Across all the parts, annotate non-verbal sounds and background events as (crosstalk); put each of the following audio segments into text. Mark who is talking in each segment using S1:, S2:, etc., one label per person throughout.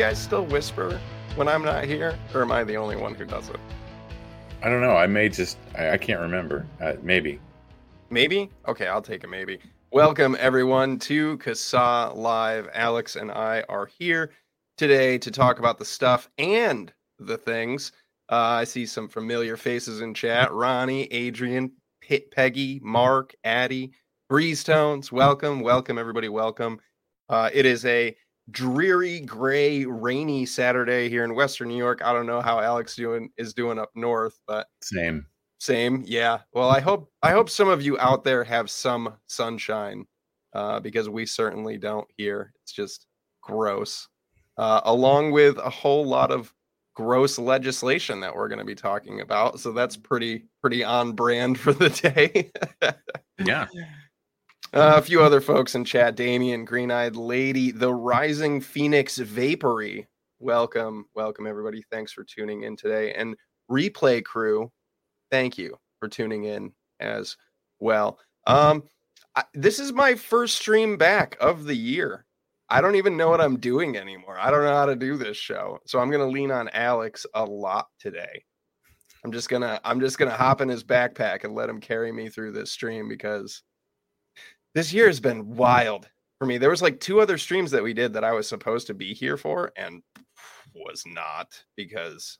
S1: guys still whisper when I'm not here, or am I the only one who does it?
S2: I don't know. I may just, I, I can't remember. Uh, maybe.
S1: Maybe? Okay, I'll take a maybe. Welcome, everyone, to CASAA Live. Alex and I are here today to talk about the stuff and the things. Uh, I see some familiar faces in chat Ronnie, Adrian, P- Peggy, Mark, Addie, Breeze Tones. Welcome, welcome, everybody. Welcome. Uh, it is a dreary, gray, rainy Saturday here in Western New York. I don't know how Alex doing is doing up north, but
S2: Same.
S1: same. Yeah. Well, I hope I hope some of you out there have some sunshine, uh, because we certainly don't here. It's just gross, uh, along with a whole lot of gross legislation that we're going to be talking about. So that's pretty pretty on brand (laughs) for the day.
S2: Yeah.
S1: Uh, a few other folks in chat Damien, Green Eyed Lady, The Rising Phoenix Vapory. Welcome, welcome, everybody. Thanks for tuning in today. And Replay Crew, thank you for tuning in as well. Um, I, this is my first stream back of the year. I don't even know what I'm doing anymore. I don't know how to do this show. So I'm going to lean on Alex a lot today. I'm just going to I'm just going to hop in his backpack and let him carry me through this stream because this year has been wild for me. There was like two other streams that we did that I was supposed to be here for and was not because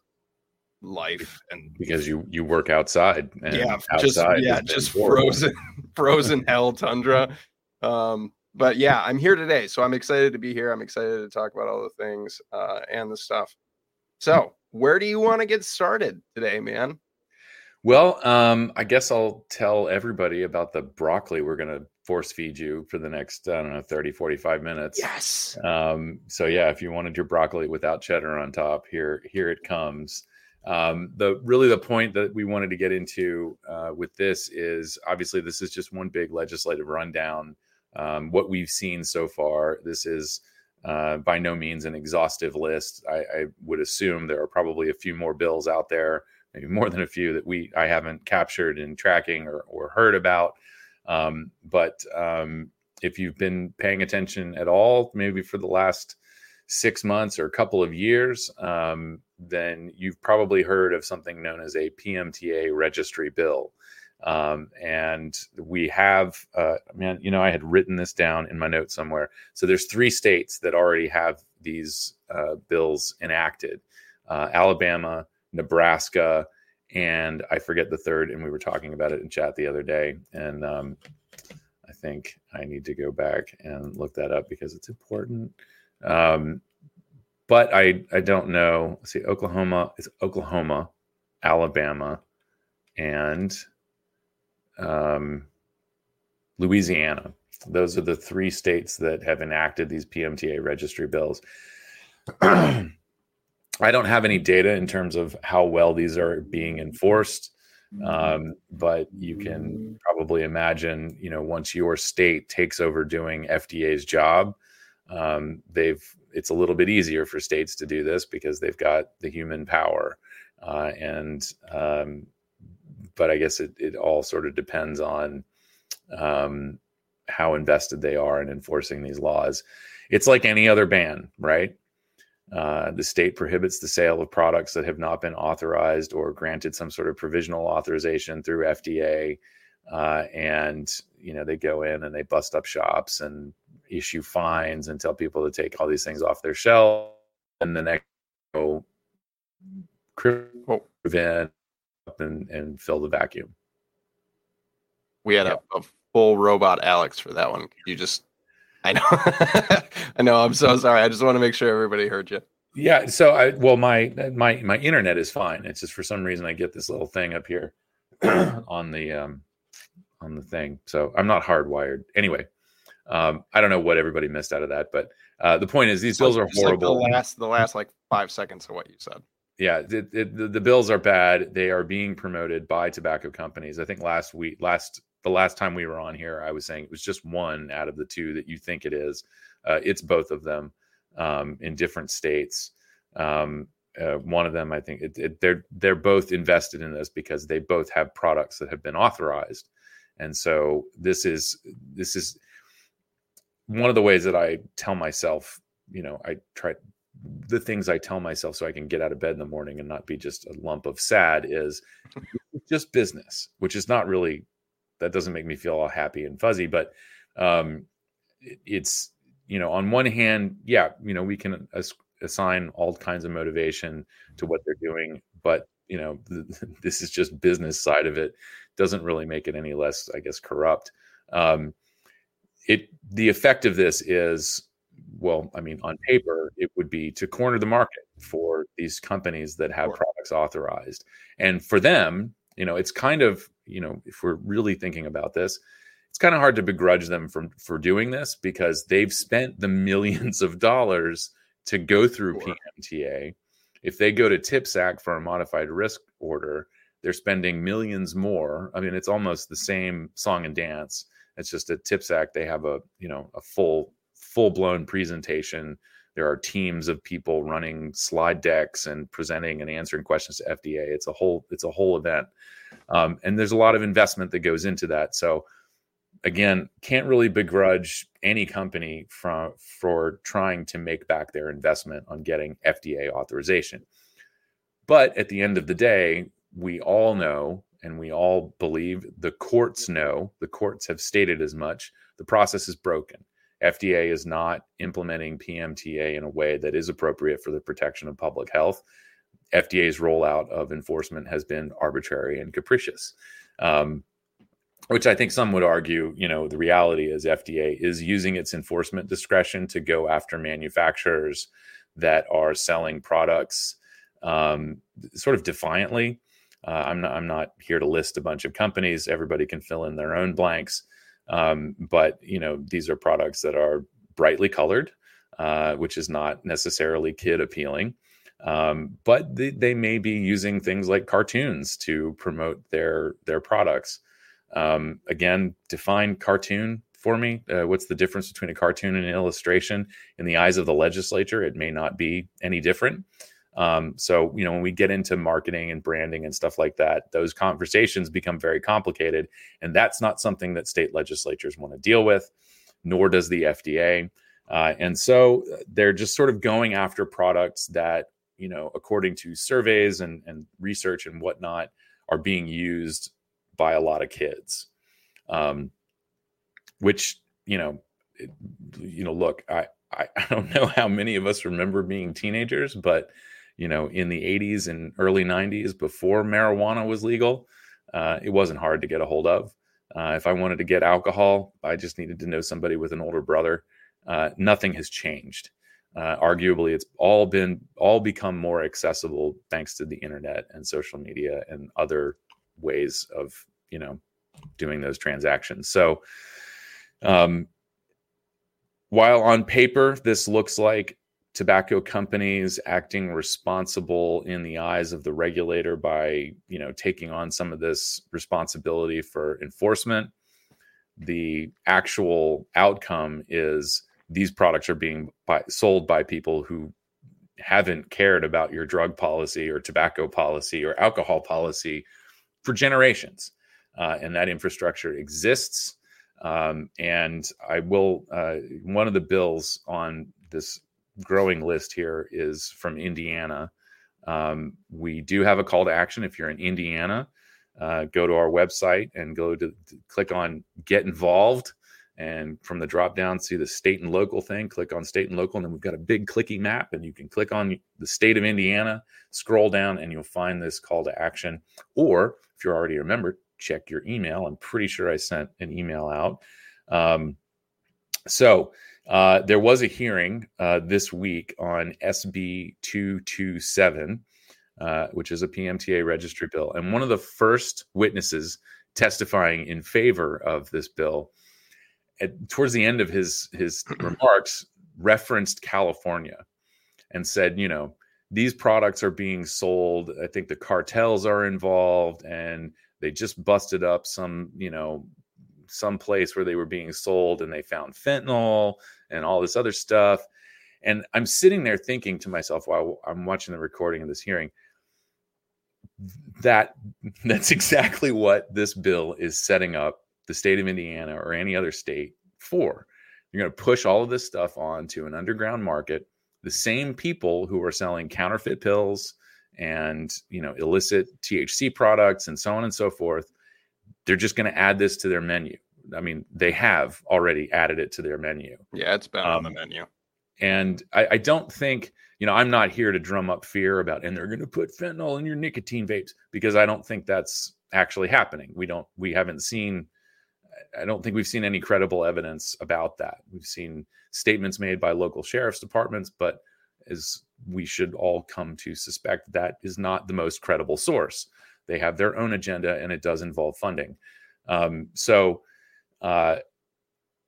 S1: life and
S2: Because you you work outside. And
S1: yeah,
S2: outside
S1: just yeah, just frozen (laughs) frozen hell tundra. Um, but yeah, I'm here today, so I'm excited to be here. I'm excited to talk about all the things uh, and the stuff. So, where do you want to get started today, man?
S2: Well, um, I guess I'll tell everybody about the broccoli we're to force feed you for the next, I don't know, 30, 45 minutes.
S1: Yes.
S2: Um, so yeah, if you wanted your broccoli without cheddar on top, here here it comes. Um, the really the point that we wanted to get into uh, with this is obviously this is just one big legislative rundown. Um, what we've seen so far, this is uh, by no means an exhaustive list. I, I would assume there are probably a few more bills out there, maybe more than a few that we I haven't captured in tracking or, or heard about. Um, but um, if you've been paying attention at all, maybe for the last six months or a couple of years, um, then you've probably heard of something known as a PMTA registry bill. Um, and we have, uh, man, you know, I had written this down in my notes somewhere. So there's three states that already have these uh, bills enacted: uh, Alabama, Nebraska, and I forget the third. And we were talking about it in chat the other day, and um, I think I need to go back and look that up because it's important. Um, but I I don't know. Let's see, Oklahoma is Oklahoma, Alabama, and um, Louisiana. Those are the three states that have enacted these PMTA registry bills. (clears throat) I don't have any data in terms of how well these are being enforced, um, but you can probably imagine, you know, once your state takes over doing FDA's job, um, they've it's a little bit easier for states to do this because they've got the human power, uh, and um, but I guess it, it all sort of depends on um, how invested they are in enforcing these laws. It's like any other ban, right? Uh, the state prohibits the sale of products that have not been authorized or granted some sort of provisional authorization through FDA, uh, and you know they go in and they bust up shops and issue fines and tell people to take all these things off their shelf, and the next go
S1: Oh.
S2: in and, and fill the vacuum.
S1: We had a, a full robot Alex for that one. You just, I know, (laughs) I know. I'm so sorry. I just want to make sure everybody heard you.
S2: Yeah. So I well my my my internet is fine. It's just for some reason I get this little thing up here (clears throat) on the um on the thing. So I'm not hardwired. Anyway, um I don't know what everybody missed out of that, but uh the point is these bills are
S1: Just like
S2: horrible.
S1: the last, the last like five seconds of what you said.
S2: yeah it, the, the bills are bad they are being promoted by tobacco companies i think last week last the last time we were on here i was saying it was just one out of the two that you think it is. Uh, it's both of them um, in different states. Um, uh, one of them i think it, it, they're they're both invested in this because they both have products that have been authorized. And so this is this is one of the ways that i tell myself you know, I try the things I tell myself so I can get out of bed in the morning and not be just a lump of sad is (laughs) just business, which is not really that doesn't make me feel all happy and fuzzy, but um, it's you know on one hand, yeah, you know we can as- assign all kinds of motivation to what they're doing, but you know (laughs) this is just business side of it doesn't really make it any less, I guess, corrupt. Um, it the effect of this is well, I mean, on paper, it would be to corner the market for these companies that have sure. products authorized. And for them, you know, it's kind of, you know, if we're really thinking about this, it's kind of hard to begrudge them from for doing this because they've spent the millions of dollars to go through sure. PMTA. If they go to TPSAC for a modified risk order, they're spending millions more. I mean, it's almost the same song and dance. It's just at TPSAC they have a you know a full full blown presentation. There are teams of people running slide decks and presenting and answering questions to FDA. It's a whole it's a whole event, um, and there's a lot of investment that goes into that. So again, can't really begrudge any company from for trying to make back their investment on getting FDA authorization. But at the end of the day, we all know and we all believe the courts know, the courts have stated as much, the process is broken. FDA is not implementing PMTA in a way that is appropriate for the protection of public health. FDA's rollout of enforcement has been arbitrary and capricious, um, which I think some would argue, you know, the reality is FDA is using its enforcement discretion to go after manufacturers that are selling products um, sort of defiantly. Uh, I'm not. I'm not here to list a bunch of companies. Everybody can fill in their own blanks. Um, but you know, these are products that are brightly colored, uh, which is not necessarily kid appealing. Um, but they, they, may be using things like cartoons to promote their their products. Um, again, define cartoon for me. Uh, what's the difference between a cartoon and an illustration? In the eyes of the legislature, it may not be any different. Um, so, you know, when we get into marketing and branding and stuff like that, those conversations become very complicated. And that's not something that state legislatures want to deal with, nor does the FDA. Uh, and so uh, they're just sort of going after products that, you know, according to surveys and, and research and whatnot, are being used by a lot of kids. Um, which, you know, it, you know, look, I, I, (laughs) I don't know how many of us remember being teenagers, but you know, in the 80s and early 90s before marijuana was legal, uh, it wasn't hard to get a hold of. Uh, if I wanted to get alcohol, I just needed to know somebody with an older brother. Uh, nothing has changed. Uh, arguably, it's all been all become more accessible thanks to the internet and social media and other ways of you know doing those transactions. So, um, while on paper this looks like tobacco companies acting responsible in the eyes of the regulator by you know taking on some of this responsibility for enforcement. The actual outcome is these products are being by, sold by people who haven't cared about your drug policy or tobacco policy or alcohol policy for generations. Uh, and that infrastructure exists. Um, and i will uh, one of the bills on this growing list here is from Indiana. Um, we do have a call to action. If you're in Indiana, uh, go to our website and go to, to, click on Get Involved. And from the drop down, see the state and local thing. Click on state and local, and then we've got a big clicky map, and you can click on the state of Indiana, scroll down, and you'll find this call to action. Or if you're already a member, check your email. I'm pretty sure I sent an email out. Um, so uh, there was a hearing uh, this week on SB 227, uh, which is a PMTA registry bill. And one of the first witnesses testifying in favor of this bill, at, towards the end of his, his (clears throat) remarks, referenced California and said, you know, these products are being sold. I think the cartels are involved and they just busted up some, you know, some place where they were being sold and they found fentanyl and all this other stuff. And I'm sitting there thinking to myself while I'm watching the recording of this hearing that (laughs) that's exactly what this bill is setting up the state of Indiana or any other state for. You're going to push all of this stuff onto an underground market. The same people who are selling counterfeit pills and you know illicit THC products and so on and so forth, they're just going to add this to their menu. I mean, they have already added it to their menu.
S1: Yeah, it's been um, on the um, menu.
S2: And I, I, don't think, you know, I'm not here to drum up fear about, and they're going to put fentanyl in your nicotine vapes because I don't think that's actually happening. We don't, we haven't seen, I don't think we've seen any credible evidence about that. We've seen statements made by local sheriff's departments, but as we should all come to suspect, that is not the most credible source. They have their own agenda and it does involve funding. Um, so, uh,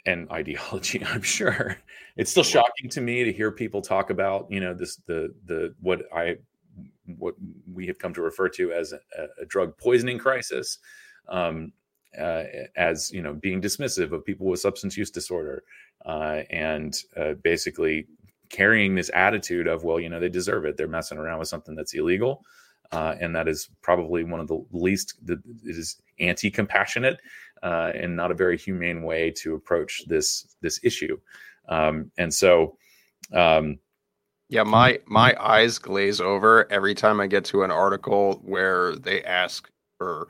S2: and ideology (laughs) i'm sure. It's still shocking to me to hear people talk about you know this the the what i what we have come to refer to as a, a drug poisoning crisis um, uh, as you know being dismissive of people with substance use disorder uh, and uh, basically carrying this attitude of well you know they deserve it. They're messing around with something that's illegal uh, and that is probably one of the least that is anti-compassionate uh, and not a very humane way to approach this this issue. Um, and so, um,
S1: yeah, my my eyes glaze over every time I get to an article where they ask for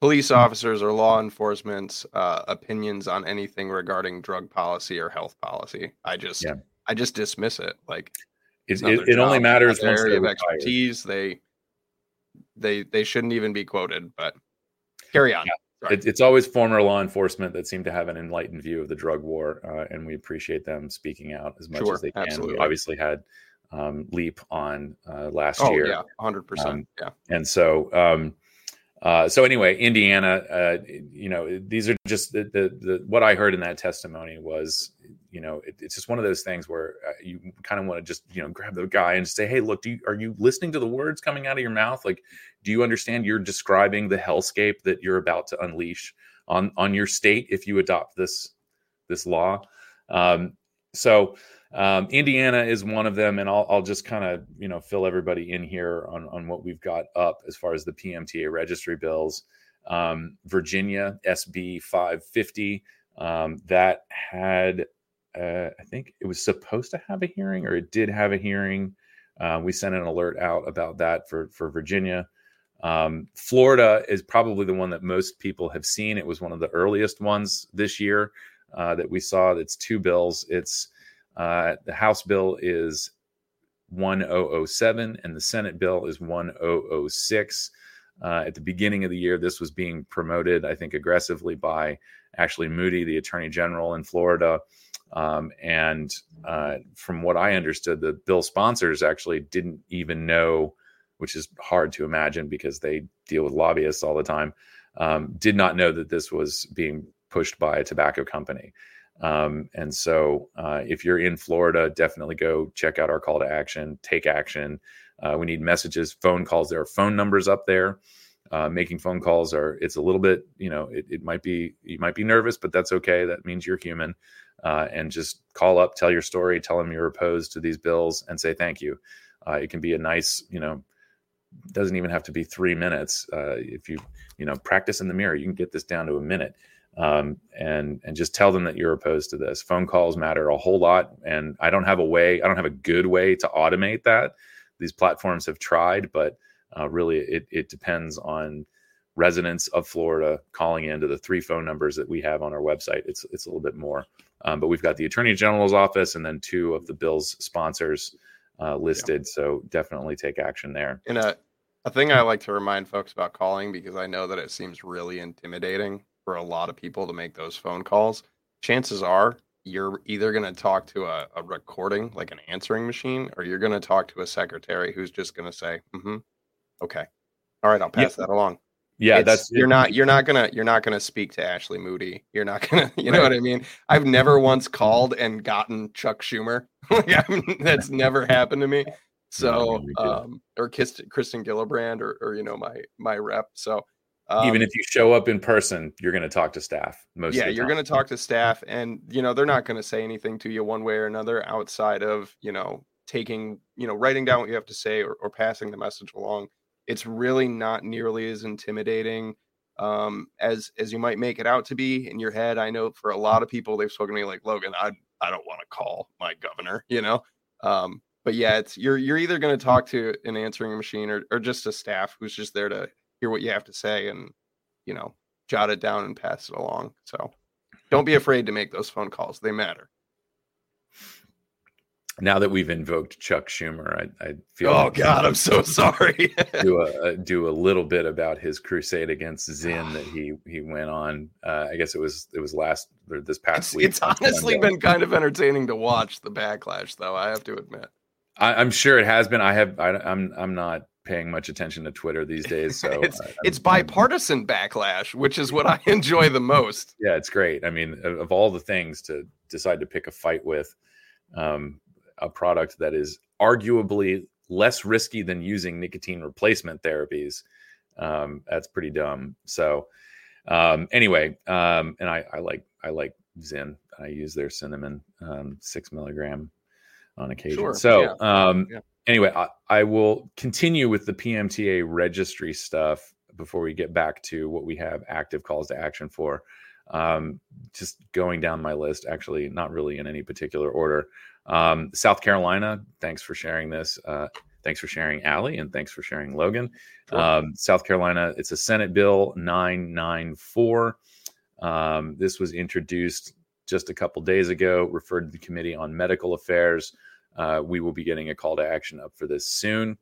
S1: police officers or law enforcement's uh, opinions on anything regarding drug policy or health policy. I just yeah. I just dismiss it. Like
S2: it, it, it only matters once
S1: area of expertise. They they they shouldn't even be quoted. But carry on.
S2: Yeah. It, it's always former law enforcement that seem to have an enlightened view of the drug war, uh, and we appreciate them speaking out as much sure, as they can. Absolutely. We obviously had um, Leap on uh, last
S1: oh,
S2: year.
S1: Yeah, hundred um, percent. Yeah,
S2: and so um, uh, so anyway, Indiana, uh, you know, these are just the, the, the what I heard in that testimony was, you know, it, it's just one of those things where uh, you kind of want to just you know grab the guy and say, hey, look, do you, are you listening to the words coming out of your mouth? Like, do you understand you're describing the hellscape that you're about to unleash on on your state if you adopt this this law? Um, so um, Indiana is one of them, and I'll, I'll just kind of you know fill everybody in here on on what we've got up as far as the PMTA registry bills. Um, Virginia SB 550 um, that had uh, I think it was supposed to have a hearing, or it did have a hearing. Uh, we sent an alert out about that for for Virginia. Um, Florida is probably the one that most people have seen. It was one of the earliest ones this year uh, that we saw. It's two bills. It's uh, the House bill is 1007 and the Senate bill is 1006. Uh, at the beginning of the year, this was being promoted, I think, aggressively by Ashley Moody, the Attorney General in Florida. Um, and uh, from what I understood, the bill sponsors actually didn't even know, which is hard to imagine because they deal with lobbyists all the time, um, did not know that this was being pushed by a tobacco company. Um, and so, uh, if you're in Florida, definitely go check out our call to action, take action. Uh, we need messages, phone calls. There are phone numbers up there. Uh, making phone calls are it's a little bit, you know, it, it, might be you might be nervous, but that's okay. That means you're human. Uh, and just call up, tell your story, tell them you're opposed to these bills, and say thank you. Uh, it can be a nice, you know, doesn't even have to be three minutes. Uh, if you, you know, practice in the mirror, you can get this down to a minute um, and and just tell them that you're opposed to this. Phone calls matter a whole lot, and I don't have a way, I don't have a good way to automate that. These platforms have tried, but uh, really, it it depends on residents of Florida calling into the three phone numbers that we have on our website. It's it's a little bit more, um, but we've got the Attorney General's office and then two of the bill's sponsors uh, listed. Yeah. So definitely take action there.
S1: In a a thing I like to remind folks about calling because I know that it seems really intimidating for a lot of people to make those phone calls, chances are you're either going to talk to a, a, recording, like an answering machine, or you're going to talk to a secretary who's just going to say, mm-hmm, okay. All right, I'll pass yeah. that along.
S2: Yeah, it's, that's
S1: you're not you're not gonna you're not gonna speak to Ashley Moody. You're not gonna (laughs) you know what I mean. I've never (laughs) once called and gotten Chuck Schumer. (laughs) that's never happened to me. So um, or Kristen, Kirsten Gillibrand or or you know my my rep. So
S2: um, Even if you show up in person, you're going to talk to staff. Most
S1: yeah,
S2: you're
S1: going to talk to staff, and you know they're not going to say anything to you one way or another outside of you know taking you know writing down what you have to say or, or passing the message along. It's really not nearly as intimidating um, as as you might make it out to be in your head. I know for a lot of people, they've spoken to me like Logan. I I don't want to call my governor, (laughs) you know. Um, but yeah, it's you're you're either going to talk to an answering machine or or just a staff who's just there to hear what you have to say and you know jot it down and pass it along. So don't be (laughs) afraid to make those phone calls; they matter
S2: now that we've invoked Chuck Schumer, I, I feel.
S1: Oh like God, I'm so (laughs) sorry.
S2: do a do a little bit about his crusade against Zyn that (sighs) he he went on. Uh, I guess it was it was last or this past
S1: it's,
S2: week.
S1: It's honestly been kind of entertaining to watch the backlash, though. I have to admit.
S2: I, am sure it has been. I have. I, I'm I'm not paying much attention to Twitter these (laughs) days. So
S1: it's it's bipartisan backlash, which is what I (laughs) enjoy the most.
S2: Yeah, it's great. I mean, of, of all the things to decide to pick a fight with, um, a product that is arguably less risky than using nicotine replacement therapies. Um, that's pretty dumb. So um, anyway, um, and I, I, like I like Zyn. I use their cinnamon um, six milligram on occasion. Sure. So yeah. Um, yeah. Anyway, I, I, will continue with the PMTA registry stuff before we get back to what we have active calls to action for. Um, just going down my list, actually, not really in any particular order. Um, South Carolina, thanks for sharing this. Uh, thanks for sharing Allie, and thanks for sharing Logan. Sure. Um, South Carolina, it's a Senate Bill 994. Um, this was introduced just a couple days ago, referred to the Committee on Medical Affairs. Uh, we will be getting a call to action up for this soon.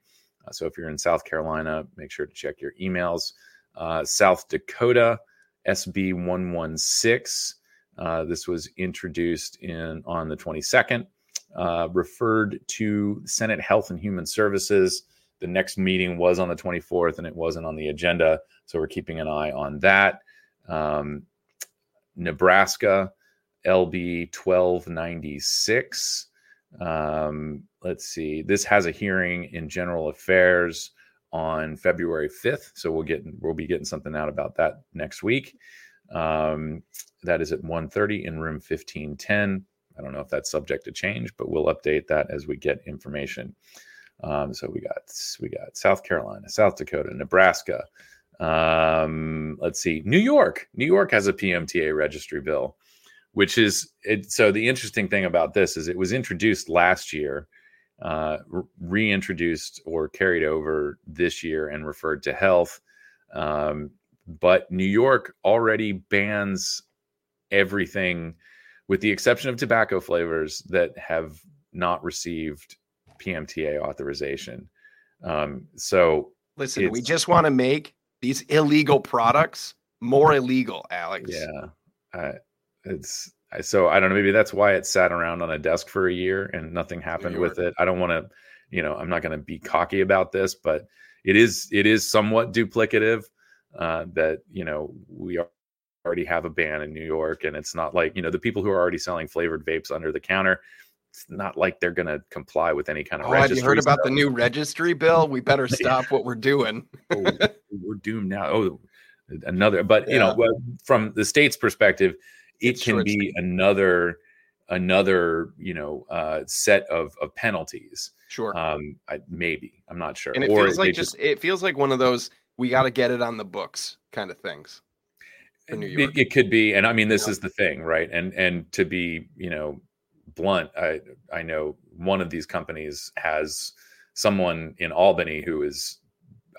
S2: Uh, so if you're in South Carolina, make sure to check your emails. Uh, South Dakota, SB 116. Uh, this was introduced in on the 22nd uh, referred to Senate Health and Human Services. The next meeting was on the 24th and it wasn't on the agenda. So we're keeping an eye on that. Um, Nebraska, LB 1296. Um, let's see. This has a hearing in General Affairs on February 5th. So we'll get we'll be getting something out about that next week. Um, that is at 1:30 in room 1510. I don't know if that's subject to change, but we'll update that as we get information. Um, so we got we got South Carolina, South Dakota, Nebraska. Um, let's see, New York. New York has a PMTA registry bill, which is it. So the interesting thing about this is it was introduced last year, uh, reintroduced or carried over this year and referred to health. Um, but New York already bans everything with the exception of tobacco flavors that have not received PMTA authorization. Um, so
S1: listen, we just want to make these illegal products more illegal, Alex.
S2: Yeah, uh, it's so I don't know. Maybe that's why it sat around on a desk for a year and nothing happened with it. I don't want to, you know, I'm not going to be cocky about this, but it is it is somewhat duplicative. Uh, that you know we are already have a ban in New York, and it's not like you know the people who are already selling flavored vapes under the counter. It's not like they're going to comply with any kind of.
S1: Oh, have you heard about the new registry bill? We better (laughs) stop what we're doing.
S2: oh, we're doomed now. Oh, another. But yeah. you know, from the state's perspective, it it's can be another another you know uh, set of of penalties.
S1: Sure.
S2: Um, I, maybe I'm not sure.
S1: And it or feels like just, just it feels like one of those we got to get it on the books kind of things
S2: for New York. It, it could be, and I mean, this yeah. is the thing, right? And and to be, you know, blunt, I I know one of these companies has someone in Albany who is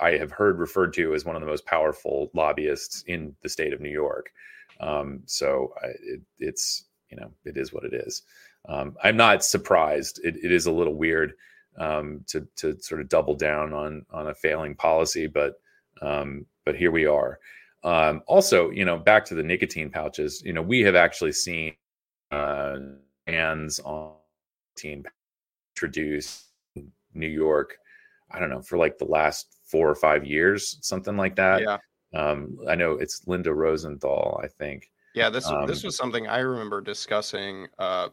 S2: I have heard referred to as one of the most powerful lobbyists in the state of New York. Um, so I, it, it's you know it is what it is. Um, I'm not surprised. It, it is a little weird um, to to sort of double down on on a failing policy, but um, but here we are. Um, also, you know, back to the nicotine pouches, you know, we have actually seen uh, bans on nicotine introduced New York. I don't know for like the last four or five years, something like that.
S1: Yeah.
S2: Um, I know it's Linda Rosenthal, I think.
S1: Yeah, this um, this was something I remember discussing, uh,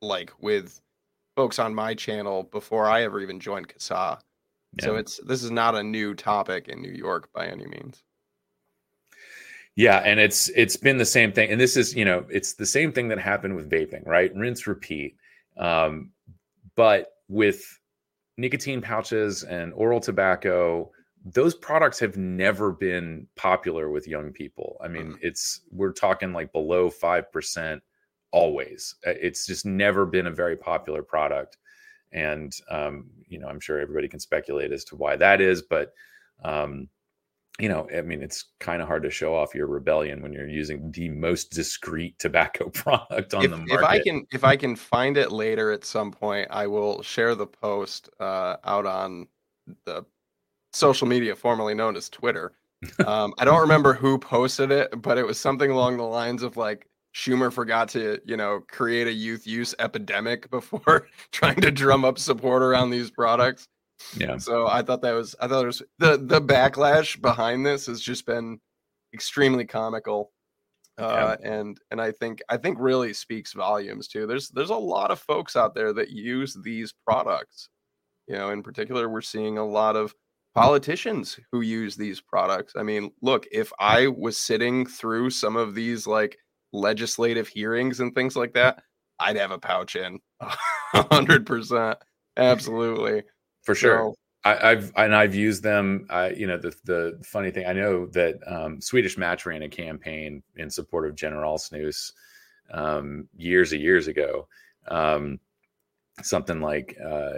S1: like with folks on my channel before I ever even joined CASAA. Yeah. So it's this is not a new topic in New York by any means.
S2: Yeah, and it's it's been the same thing, and this is you know it's the same thing that happened with vaping, right? Rinse, repeat. Um, but with nicotine pouches and oral tobacco, those products have never been popular with young people. I mean, mm. it's we're talking like below 5% always. Uh, it's just never been a very popular product. And um, you know, I'm sure everybody can speculate as to why that is, but um, you know, I mean, it's kind of hard to show off your rebellion when you're using the most discreet tobacco (laughs) product on
S1: if,
S2: the market.
S1: If I can, if I can find it later at some point, I will share the post uh, out on the social media formerly known as Twitter. (laughs) Um, I don't remember who posted it, but it was something along the lines of like Schumer forgot to, you know, create a youth use epidemic (laughs) before (laughs) trying to drum up support around these products.
S2: Yeah.
S1: So I thought that was I thought it was the the backlash behind this has just been extremely comical. Uh, yeah. and and I think I think really speaks volumes too. There's there's a lot of folks out there that use these products. You know, in particular, we're seeing a lot of politicians who use these products. I mean, look, if I was sitting through some of these like legislative hearings and things like that, I'd have a pouch in (laughs) hundred percent. Absolutely.
S2: For sure. So, I, have and I've used them. I, you know, the the funny thing I know that um, Swedish Match ran a campaign in support of Generalsnus um, years and years ago. Um, something like uh,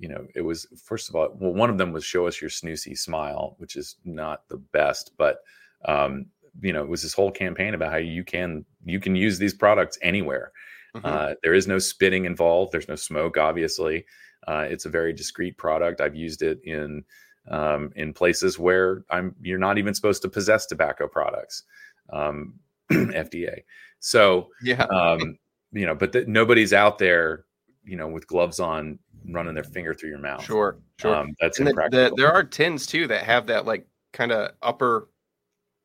S2: you know, it was first of all, well, one of them was show us your snoosy smile, which is not the best, but um, you know, it was this whole campaign about how you can you can use these products anywhere. Mm-hmm. Uh, there is no spitting involved. There's no smoke, obviously. Uh, it's a very discreet product. I've used it in um, in places where I'm you're not even supposed to possess tobacco products, um, (clears throat) FDA. So
S1: yeah,
S2: um, you know, but the, nobody's out there, you know, with gloves on running their finger through your mouth.
S1: Sure, sure.
S2: Um, that's
S1: and
S2: impractical.
S1: The, the, there are tins too that have that like kind of upper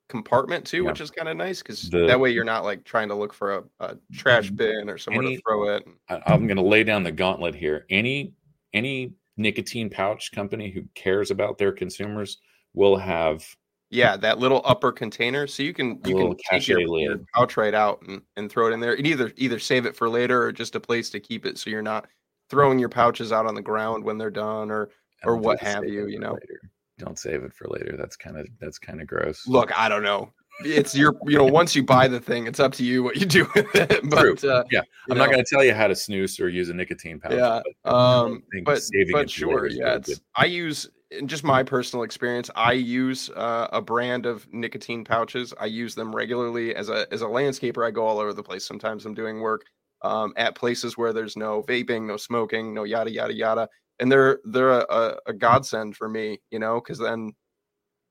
S1: compartment too, yeah. which is kind of nice because that way you're not like trying to look for a, a trash mm-hmm. bin or somewhere any, to throw it.
S2: I'm going to lay down the gauntlet here. Any any nicotine pouch company who cares about their consumers will have
S1: yeah that little upper container so you can you can take your, your, pouch right out and, and throw it in there and either either save it for later or just a place to keep it so you're not throwing your pouches out on the ground when they're done or or what have you you know?
S2: later. don't save it for later. That's kind of that's kind of gross.
S1: Look i don't know. It's your you know once you buy the thing it's up to you what you do with it (laughs) but
S2: uh, yeah. i'm know. not going to tell you how to snooze or use a nicotine pouch
S1: yeah but, um but, but sure yeah i use in just my personal experience i use uh, a brand of nicotine pouches. I use them regularly as a as a landscaper. I go all over the place. Sometimes i'm doing work um, at places where there's no vaping no smoking no yada yada yada. And they're they're a, a godsend for me you know because then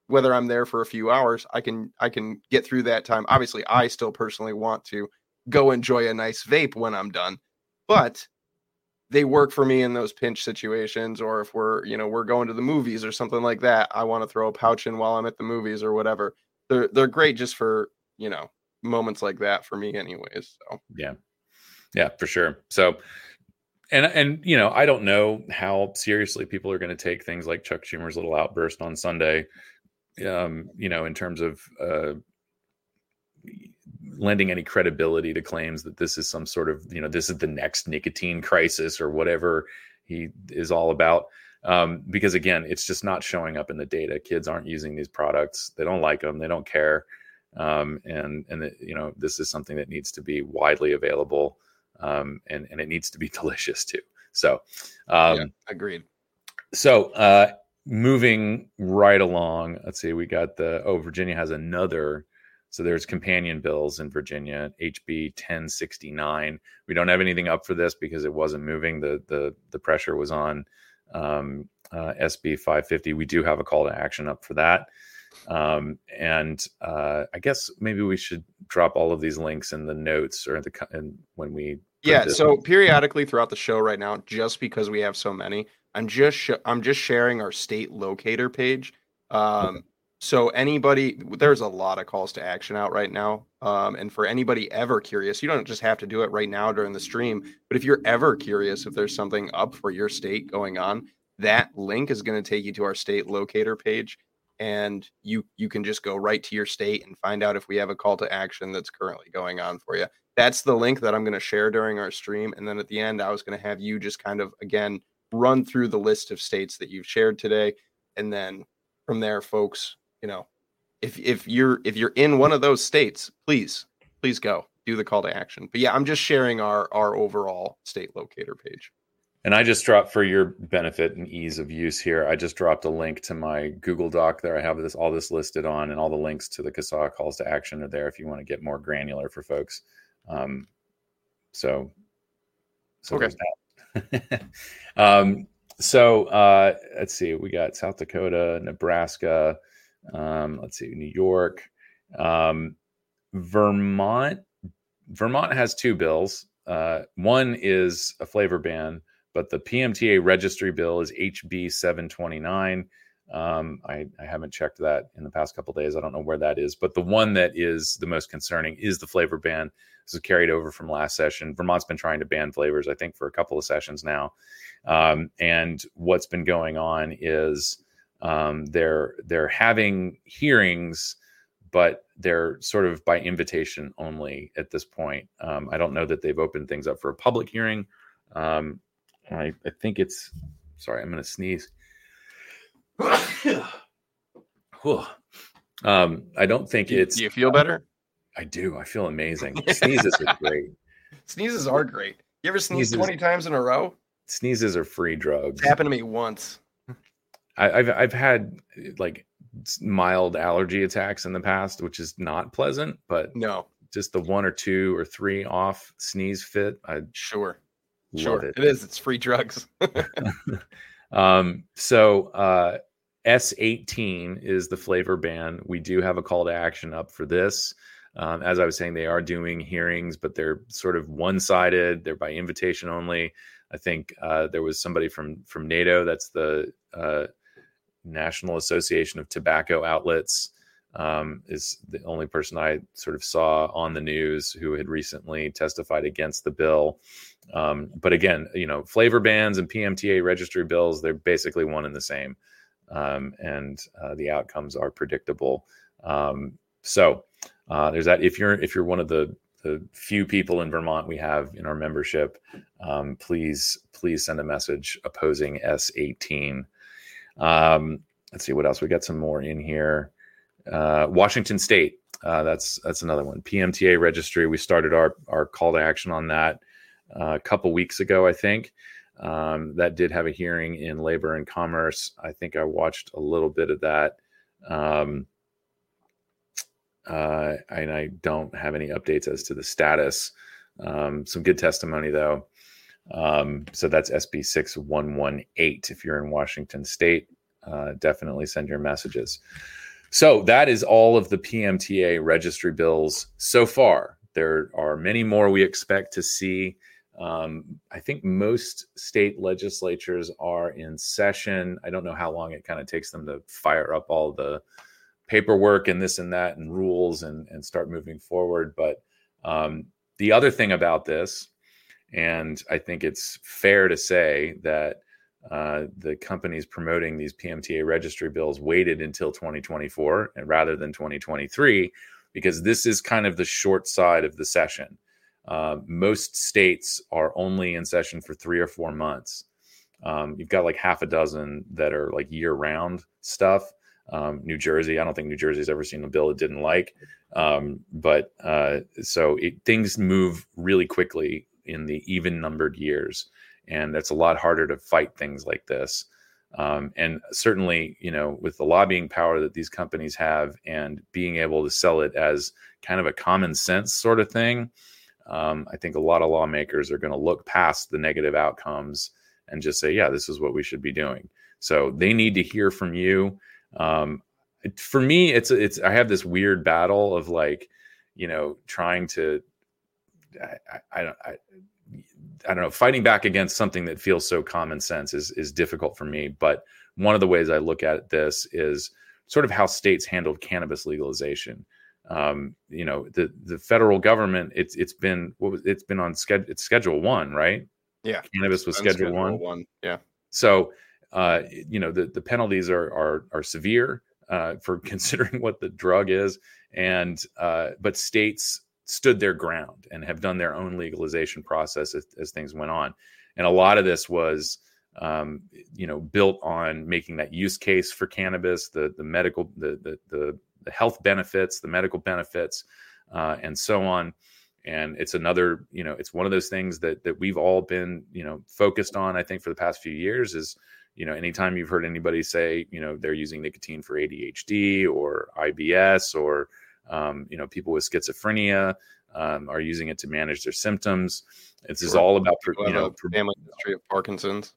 S1: whether I'm there for a few hours, I can I can get through that time. Obviously, I still personally want to go enjoy a nice vape when I'm done, but they work for me in those pinch situations or if we're you know we're going to the movies or something like that i want to throw a pouch in while i'm at the movies or whatever. They're they're great just for you know moments like that for me anyways so.
S2: Yeah yeah for sure so and and you know i don't know how seriously people are going to take things like chuck schumer's little outburst on sunday um, you know, in terms of uh, lending any credibility to claims that this is some sort of, you know, this is the next nicotine crisis or whatever he is all about. Um, because again, it's just not showing up in the data. Kids aren't using these products. They don't like them. They don't care. Um, and and it, you know, this is something that needs to be widely available, um, and and it needs to be (laughs) delicious too. So, um, yeah,
S1: agreed.
S2: So, uh, moving right along, let's see, we got the oh, Virginia has another. So there's companion bills in Virginia, HB 1069. We don't have anything up for this because it wasn't moving. The the the pressure was on um, uh, SB 550. We do have a call to action up for that. Um, and uh, I guess maybe we should drop all of these links in the notes or in the and when we
S1: yeah. So periodically throughout the show right now, just because we have so many, I'm just sh- I'm just sharing our state locator page. Um, so anybody, there's a lot of calls to action out right now. Um, and for anybody ever curious, you don't just have to do it right now during the stream. But if you're ever curious if there's something up for your state going on, that link is going to take you to our state locator page, and you you can just go right to your state and find out if we have a call to action that's currently going on for you. That's the link that I'm going to share during our stream, and then at the end, I was going to have you just kind of again run through the list of states that you've shared today and then from there, folks. You know, if if you're if you're in one of those states, please please go do the call to action. But yeah, I'm just sharing our our overall state locator page.
S2: And I just dropped for your benefit and ease of use here. I just dropped a link to my Google Doc there. I have this all this listed on, and all the links to the CASAA calls to action are there if you want to get more granular for folks. Um, so, so okay. (laughs) um, so uh, let's see. We got South Dakota, Nebraska. Um, let's see, New York, um, Vermont. Vermont has two bills. Uh, one is a flavor ban but the PMTA registry bill is HB 729. Um, I, I, haven't checked that in the past couple days. I don't know where that is, but the one that is the most concerning is the flavor ban. This is carried over from last session. Vermont's been trying to ban flavors, I think, for a couple of sessions now. Um, and what's been going on is um, they're they're having hearings, but they're sort of by invitation only at this point. Um, I don't know that they've opened things up for a public hearing. Um, I, I think it's sorry, I'm gonna sneeze. um, I don't think
S1: do,
S2: it's.
S1: Do you feel better?
S2: I do. I feel amazing. (laughs) Sneezes are great.
S1: Sneezes are great. You ever sneeze sneezes, 20 times in a row?
S2: Sneezes are free drugs.
S1: It's happened to me once.
S2: I, I've I've had like mild allergy attacks in the past, which is not pleasant, but
S1: no,
S2: just the one or two or three off sneeze fit. I
S1: sure Sure, it. it is. It's free drugs. (laughs)
S2: um, so uh, S18 is the flavor ban. We do have a call to action up for this. Um, as I was saying, they are doing hearings, but they're sort of one-sided. They're by invitation only. I think uh, there was somebody from from NATO. That's the uh, National Association of Tobacco Outlets um, is the only person I sort of saw on the news who had recently testified against the bill. Um, but again, you know, flavor bans and PMTA registry bills, they're basically one and the same. Um, and uh, the outcomes are predictable. Um, so uh, there's that. If you're if you're one of the the few people in Vermont we have in our membership, um, please please send a message opposing S18. Um, let's see what else we got. Some more in here. Uh, Washington State. Uh, that's that's another one. PMTA registry. We started our our call to action on that uh, a couple weeks ago, I think. Um, that did have a hearing in Labor and Commerce. I think I watched a little bit of that. Um, uh, and I don't have any updates as to the status. Um, some good testimony though. Um, so that's SB 6118. If you're in Washington State, uh, definitely send your messages. So that is all of the PMTA registry bills so far. There are many more we expect to see. Um, I think most state legislatures are in session. I don't know how long it kind of takes them to fire up all the paperwork and this and that and rules and, and start moving forward. But um, the other thing about this, and I think it's fair to say that uh, the companies promoting these PMTA registry bills waited until 2024 and rather than 2023 because this is kind of the short side of the session. Uh, most states are only in session for three or four months. Um, you've got like half a dozen that are like year round stuff. Um, New Jersey, I don't think New Jersey's ever seen a bill it didn't like. Um, but uh, so it, things move really quickly in the even numbered years and it's a lot harder to fight things like this. Um, and certainly, you know, with the lobbying power that these companies have and being able to sell it as kind of a common sense sort of thing, um, I think a lot of lawmakers are going to look past the negative outcomes and just say, yeah, this is what we should be doing. So they need to hear from you. Um, for me, it's it's I have this weird battle of like, you know, trying to I, I, don't I, I don't know, fighting back against something that feels so common sense is is difficult for me. But one of the ways I look at this is sort of how states handled cannabis legalization. Um, you know, the the federal government, it's it's been what was it's been on schedule it's schedule one, right?
S1: Yeah.
S2: Cannabis was schedule, schedule one.
S1: one. Yeah.
S2: So uh, you know, the, the penalties are are are severe uh, for (laughs) considering what the drug is. And uh, but states stood their ground and have done their own legalization process as, as things went on. And a lot of this was um, you know, built on making that use case for cannabis, the the medical, the the the, health benefits, the medical benefits, uh, and so on. And it's another, you know, it's one of those things that that we've all been, you know, focused on. I think for the past few years is, you know, anytime you've heard anybody say, you know, they're using nicotine for ADHD or IBS or, um, you know, people with schizophrenia um, are using it to manage their symptoms. This is all about, you know,
S1: family history of Parkinson's.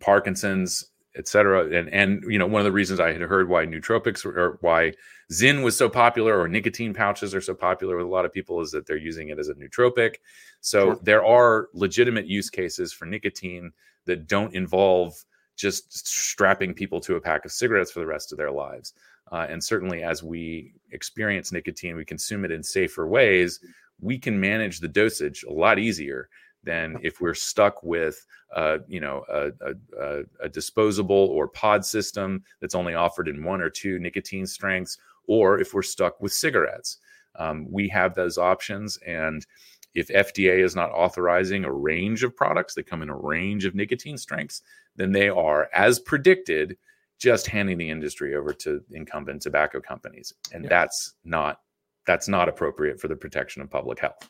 S2: Parkinson's, etc. And and you know one of the reasons I had heard why nootropics or why Zyn was so popular or nicotine pouches are so popular with a lot of people is that they're using it as a nootropic. So sure. there are legitimate use cases for nicotine that don't involve just strapping people to a pack of cigarettes for the rest of their lives. Uh, and certainly, as we experience nicotine, we consume it in safer ways. We can manage the dosage a lot easier than if we're stuck with uh, you know a, a, a, disposable or pod system that's only offered in one or two nicotine strengths or if we're stuck with cigarettes um, we have those options and if fda is not authorizing a range of products that come in a range of nicotine strengths then they are as predicted just handing the industry over to incumbent tobacco companies and yeah. that's not that's not appropriate for the protection of public health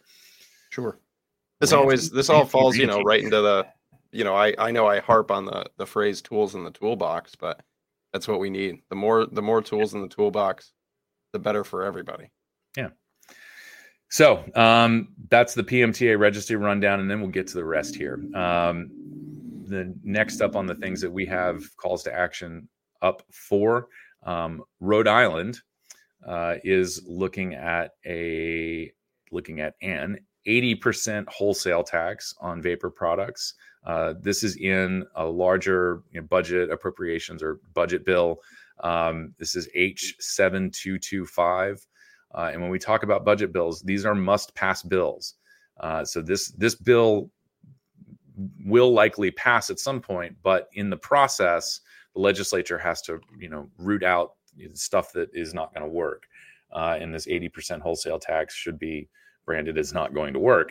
S1: sure this always this all falls, you know, right into the you know, I I know I harp on the the phrase tools in the toolbox, but that's what we need. The more the more tools in the toolbox, the better for everybody.
S2: Yeah. So um, that's the PMTA registry rundown, and then we'll get to the rest here. Um, the next up on the things that we have calls to action up for um, Rhode Island uh, is looking at a looking at an 80% wholesale tax on vapor products. Uh, this is in a larger you know, budget appropriations or budget bill. Um, this is H7225. Uh, and when we talk about budget bills, these are must pass bills. Uh, so this this bill will likely pass at some point, but in the process, the legislature has to you know root out stuff that is not going to work. Uh, and this 80% wholesale tax should be branded as not going to work.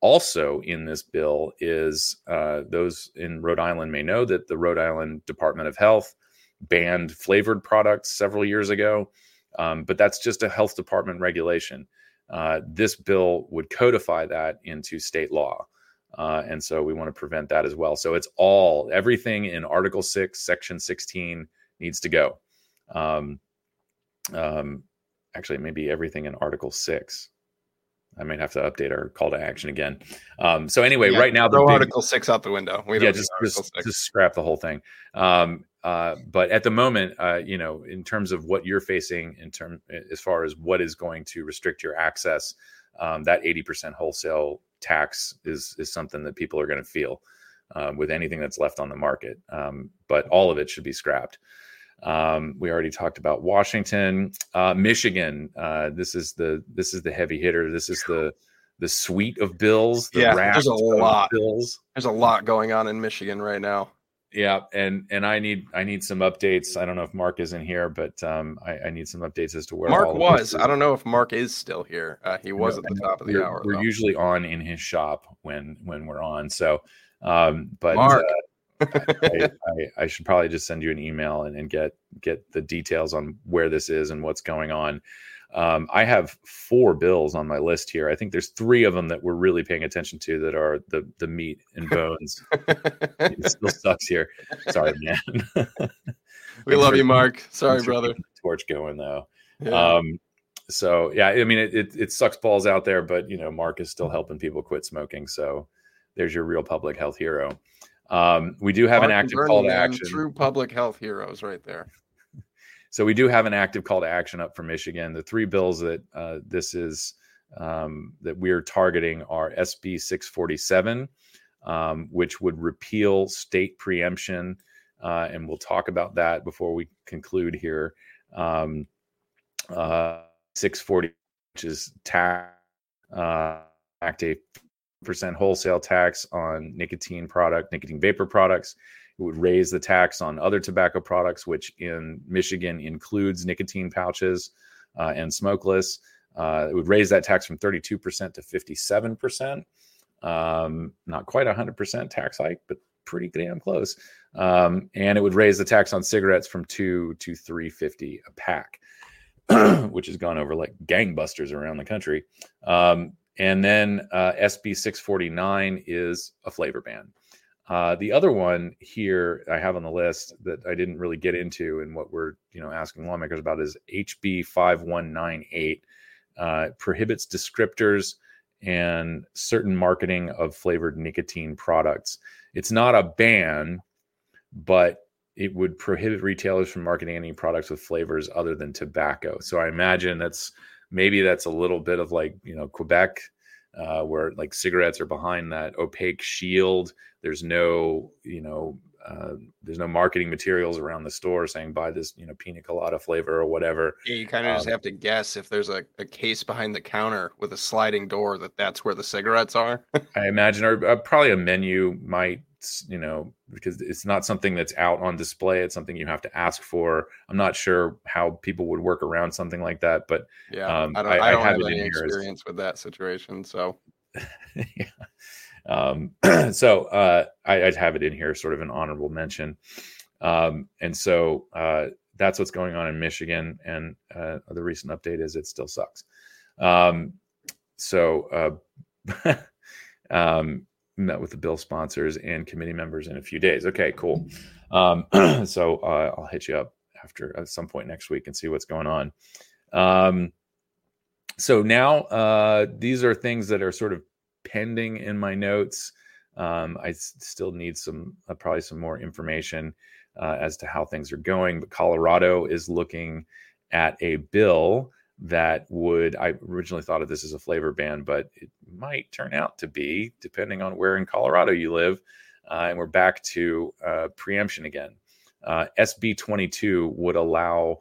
S2: Also, in this bill is uh, those in Rhode Island may know that the Rhode Island Department of Health banned flavored products several years ago, um, but that's just a health department regulation. Uh, this bill would codify that into state law. Uh, and so we want to prevent that as well. So it's all everything in Article 6, Section 16 needs to go. Um, um, actually, maybe everything in Article 6. I might have to update our call to action again. Um, so anyway, yeah, right now,
S1: throw big, Article Six out the window.
S2: We yeah, just just, just, scrap the whole thing. Um, uh, but at the moment, uh, you know, in terms of what you're facing, in term as far as what is going to restrict your access, um, that 80% wholesale tax is is something that people are going to feel uh, with anything that's left on the market. Um, but all of it should be scrapped. Um, we already talked about Washington, uh, Michigan. Uh, this is the this is the heavy hitter. This is the the suite of bills. The
S1: yeah, there's a lot. Bills. There's a lot going on in Michigan right now.
S2: Yeah, and and I need I need some updates. I don't know if Mark is in here, but um, I, I need some updates as to where
S1: Mark was. I don't know if Mark is still here. Uh, he was at the top of the
S2: we're,
S1: hour.
S2: We're
S1: though.
S2: usually on in his shop when when we're on. So, um, but
S1: Mark.
S2: Uh, I, I, I, should probably just send you an email and, and, get get the details on where this is and what's going on. Um, I have four bills on my list here. I think there's three of them that we're really paying attention to that are the the meat and bones. (laughs) it still sucks here. Sorry, man.
S1: we love you, Mark. (laughs) Sorry, brother.
S2: Torch going though. Yeah. Um, so yeah, I mean it, it it sucks balls out there, but you know Mark is still helping people quit smoking. So there's your real public health hero. Um, we do have Mark an active call to action.
S1: True public health heroes, right there.
S2: So we do have an active call to action up for Michigan. The three bills that uh, this is um, that we're targeting are SB 647, um, which would repeal state preemption, uh, and we'll talk about that before we conclude here. Um, uh, 640, which is tax uh, act a percent wholesale tax on nicotine product, nicotine vapor products. It would raise the tax on other tobacco products, which in Michigan includes nicotine pouches uh, and smokeless. Uh, it would raise that tax from 32% to 57%. Um, not quite a 100% tax hike, but pretty damn close. Um, and it would raise the tax on cigarettes from two to three fifty a pack, (clears throat) which has gone over like gangbusters around the country. Um, and then uh, SB 649 is a flavor ban. Uh, the other one here I have on the list that I didn't really get into and what we're you know asking lawmakers about is HB 5198 uh, prohibits descriptors and certain marketing of flavored nicotine products. It's not a ban, but it would prohibit retailers from marketing any products with flavors other than tobacco. So I imagine that's maybe that's a little bit of like you know Quebec, uh, where like cigarettes are behind that opaque shield. There's no you know uh, there's no marketing materials around the store saying buy this you know pina colada flavor or whatever.
S1: Yeah, you kind of um, just have to guess if there's a, a case behind the counter with a sliding door that that's where the cigarettes are. (laughs)
S2: I imagine, or uh, probably a menu might you know because it's not something that's out on display it's something you have to ask for. I'm not sure how people would work around something like that but
S1: yeah um, i don't, I, I don't have, have any experience with that situation so. (laughs)
S2: Yeah. Um, (clears throat) so uh, I, would have it in here sort of an honorable mention. Um, and so uh, that's what's going on in michigan and uh, the recent update is it still sucks. Um, so uh, (laughs) um, met with the bill sponsors and committee members in a few days. Okay, cool. Um, (clears throat) so uh, I'll hit you up after at some point next week and see what's going on. Um, so now uh, these are things that are sort of pending in my notes. Um, I s- still need some uh, probably some more information uh, as to how things are going. But Colorado is looking at a bill that would I originally thought of this as a flavor ban, but it might turn out to be, depending on where in Colorado you live. Uh, and we're back to uh, preemption again. Uh, SB 22 would allow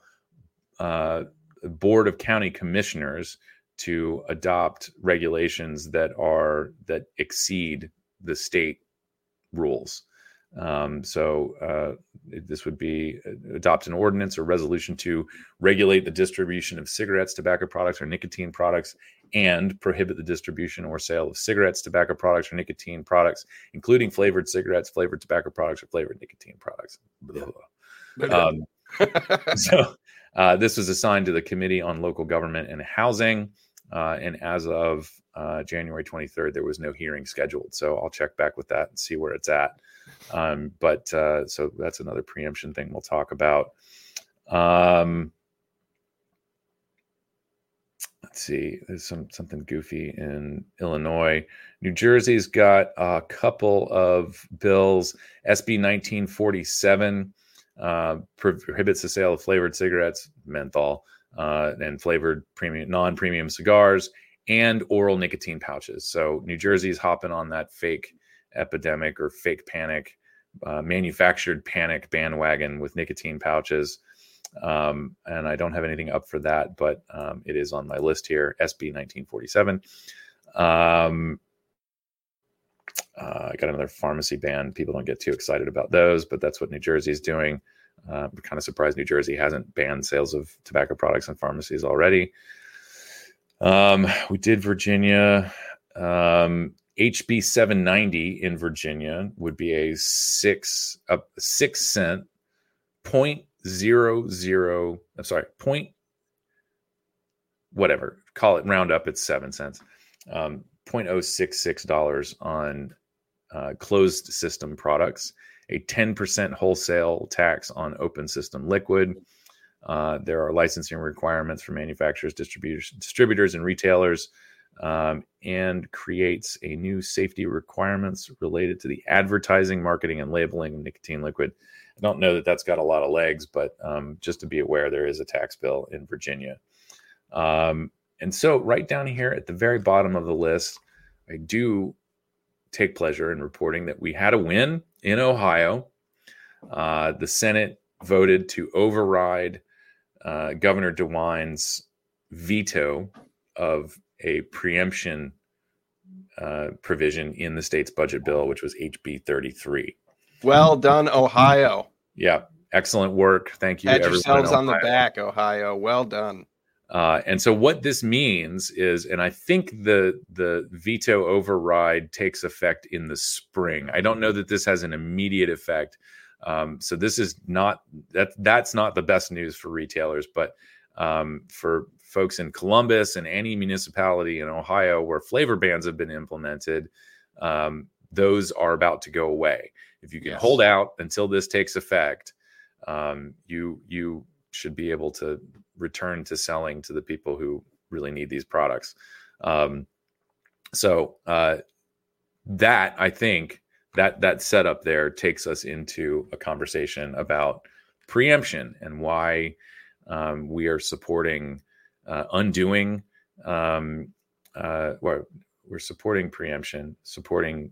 S2: uh, board of county commissioners to adopt regulations that are that exceed the state rules. Um, so uh, this would be uh, adopt an ordinance or resolution to regulate the distribution of cigarettes, tobacco products, or nicotine products, and prohibit the distribution or sale of cigarettes, tobacco products, or nicotine products, including flavored cigarettes, flavored tobacco products, or flavored nicotine products. Um, (laughs) so uh, this was assigned to the Committee on Local Government and Housing. Uh, and as of uh, January 23rd, there was no hearing scheduled. So I'll check back with that and see where it's at. Um, but uh, so that's another preemption thing we'll talk about. Um, let's see. There's some something goofy in Illinois. New Jersey's got a couple of bills. SB 1947 uh, prohibits the sale of flavored cigarettes, menthol, uh, and flavored premium non-premium cigars and oral nicotine pouches. So New Jersey's hopping on that fake epidemic or fake panic, uh, manufactured panic bandwagon with nicotine pouches. Um, and I don't have anything up for that, but um, it is on my list here SB 1947. Um, uh, I got another pharmacy ban. People don't get too excited about those, but that's what New Jersey is doing. Uh, I'm kind of surprised New Jersey hasn't banned sales of tobacco products in pharmacies already. Um, we did Virginia. Um, HB 790 in Virginia would be a six a six cent point zero zero. I'm sorry, point whatever. Call it round up. It's seven cents. Um, 0.066 dollars on uh, closed system products. A 10% wholesale tax on open system liquid. Uh, there are licensing requirements for manufacturers, distributors, distributors, and retailers um, and creates a new safety requirements related to the advertising, marketing, and labeling of nicotine liquid. I don't know that that's got a lot of legs, but um, just to be aware, there is a tax bill in Virginia. Um, and so, right down here at the very bottom of the list, I do take pleasure in reporting that we had a win in Ohio. Uh, the Senate voted to override uh, Governor DeWine's veto of a preemption uh, provision in the state's budget bill, which was HB 33.
S1: Well done, Ohio.
S2: Yeah, excellent work. Thank you.
S1: Pat yourselves on the back, Ohio. Well done.
S2: Uh, and so what this means is, and I think the the veto override takes effect in the spring. I don't know that this has an immediate effect. Um, so this is not that that's not the best news for retailers, but um, for folks in Columbus and any municipality in Ohio where flavor bans have been implemented, um, those are about to go away. If you can yes. hold out until this takes effect, um, you you should be able to return to selling to the people who really need these products. Um, so uh, that I think that that setup there takes us into a conversation about preemption and why um, we are supporting uh, undoing. Um, uh, well, we're supporting preemption, supporting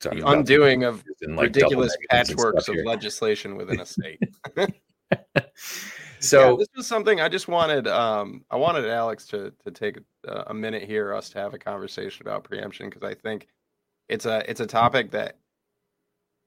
S1: the undoing of like ridiculous patchworks of legislation within a state. (laughs) (laughs) so yeah, this was something I just wanted. Um, I wanted Alex to to take a, a minute here, us to have a conversation about preemption because I think it's a it's a topic that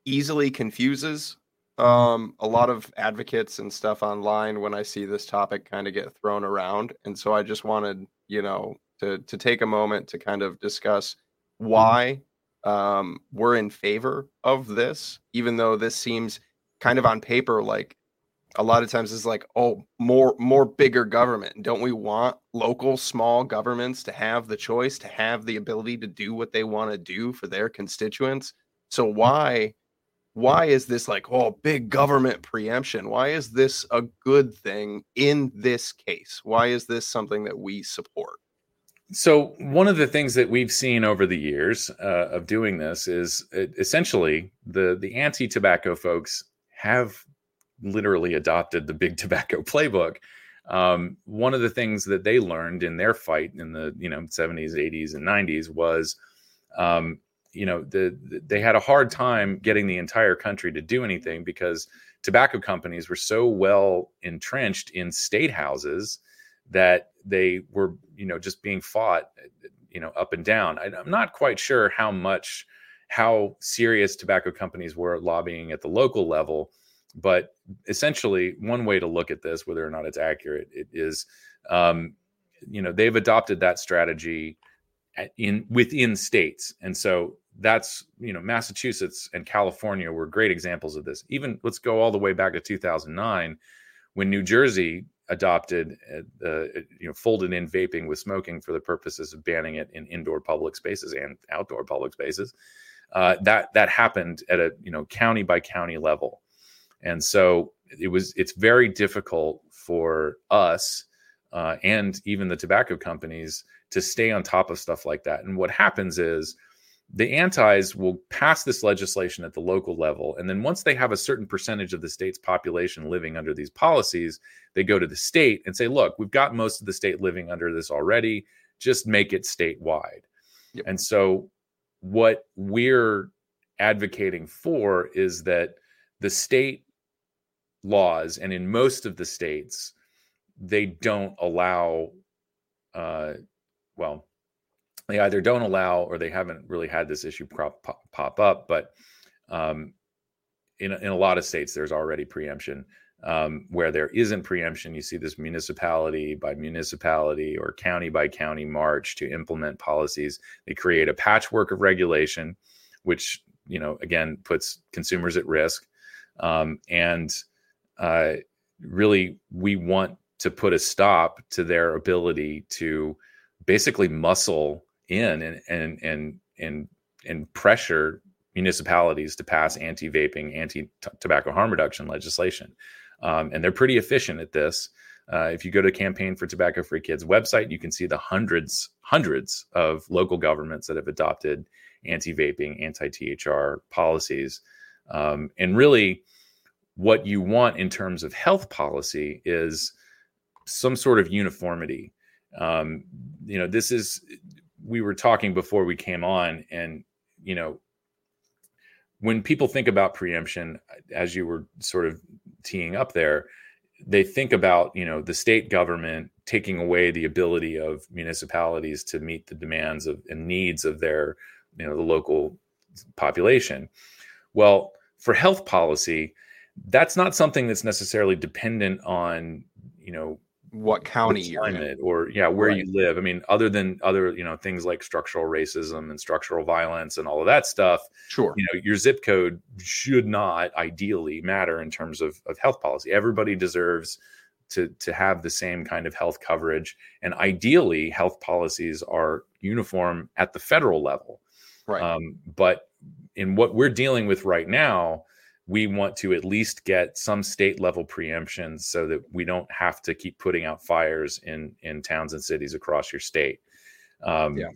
S1: easily confuses um, a lot of advocates and stuff online when I see this topic kind of get thrown around, and so I just wanted you know to to take a moment to kind of discuss why um, we're in favor of this, even though this seems kind of on paper like a lot of times it's like oh more more bigger government. Don't we want local small governments to have the choice to have the ability to do what they want to do for their constituents? So why why is this like oh big government preemption? Why is this a good thing in this case? Why is this something that we support?
S2: So one of the things that we've seen over the years uh, of doing this is uh, essentially the the anti-tobacco folks have literally adopted the big (laughs) tobacco playbook. Um, one of the things that they learned in their fight in the you know 70s, 80s, and 90s was, um, you know, the, the, they had a hard time getting the entire country to do anything because tobacco companies were so well entrenched in state houses that they were you know just being fought you know up and down. I, I'm not quite sure how much how serious tobacco companies were lobbying at the local level but essentially, one way to look at this, whether or not it's accurate, it is, um, you know, they've adopted that strategy in within states, and so that's you know Massachusetts and California were great examples of this. Even let's go all the way back to 2009 when New Jersey adopted uh, uh, you know folded in vaping with smoking for the purposes of banning it in indoor public spaces and outdoor public spaces. Uh, that that happened at a you know county by county level. And so it was it's very difficult for us uh, and even the tobacco companies to stay on top of stuff like that. And what happens is the antis will pass this legislation at the local level. And then once they have a certain percentage of the state's population living under these policies, they go to the state and say, look, we've got most of the state living under this already. Just make it statewide. Yep. And so what we're advocating for is that the state laws, and in most of the states, they don't allow. Uh, well, they either don't allow or they haven't really had this issue pop, pop, up. But um, in in a lot of states, there's already preemption. Um, where there isn't preemption, you see this municipality by municipality or county by county march to implement policies. They create a patchwork of regulation, which you know again puts consumers at risk. Um, and uh, really we want to put a stop to their ability to basically muscle in and and and and, and pressure municipalities to pass anti-vaping, anti-tobacco harm reduction legislation, um, and they're pretty efficient at this. Uh, if you go to Campaign for Tobacco Free Kids website, you can see the hundreds, hundreds of local governments that have adopted anti-vaping, anti-THR policies, um, and really what you want in terms of health policy is some sort of uniformity. Um, you know, this is, we were talking before we came on, and, you know, when people think about preemption, as you were sort of teeing up there, they think about, you know, the state government taking away the ability of municipalities to meet the demands of and needs of their, you know, the local population. Well, for health policy, that's not something that's necessarily dependent on you know
S1: what county you're in.
S2: or yeah where
S1: Right.
S2: you live i mean other than other you know things like structural racism and structural violence and all of that stuff
S1: Sure.
S2: you know your zip code should not ideally matter in terms of, of health policy everybody deserves to to have the same kind of health coverage and ideally health policies are uniform at the federal level
S1: Right.
S2: um, but in what we're dealing with right now we want to at least get some state level preemptions so that we don't have to keep putting out fires in in towns and cities across your state um,
S1: Yeah.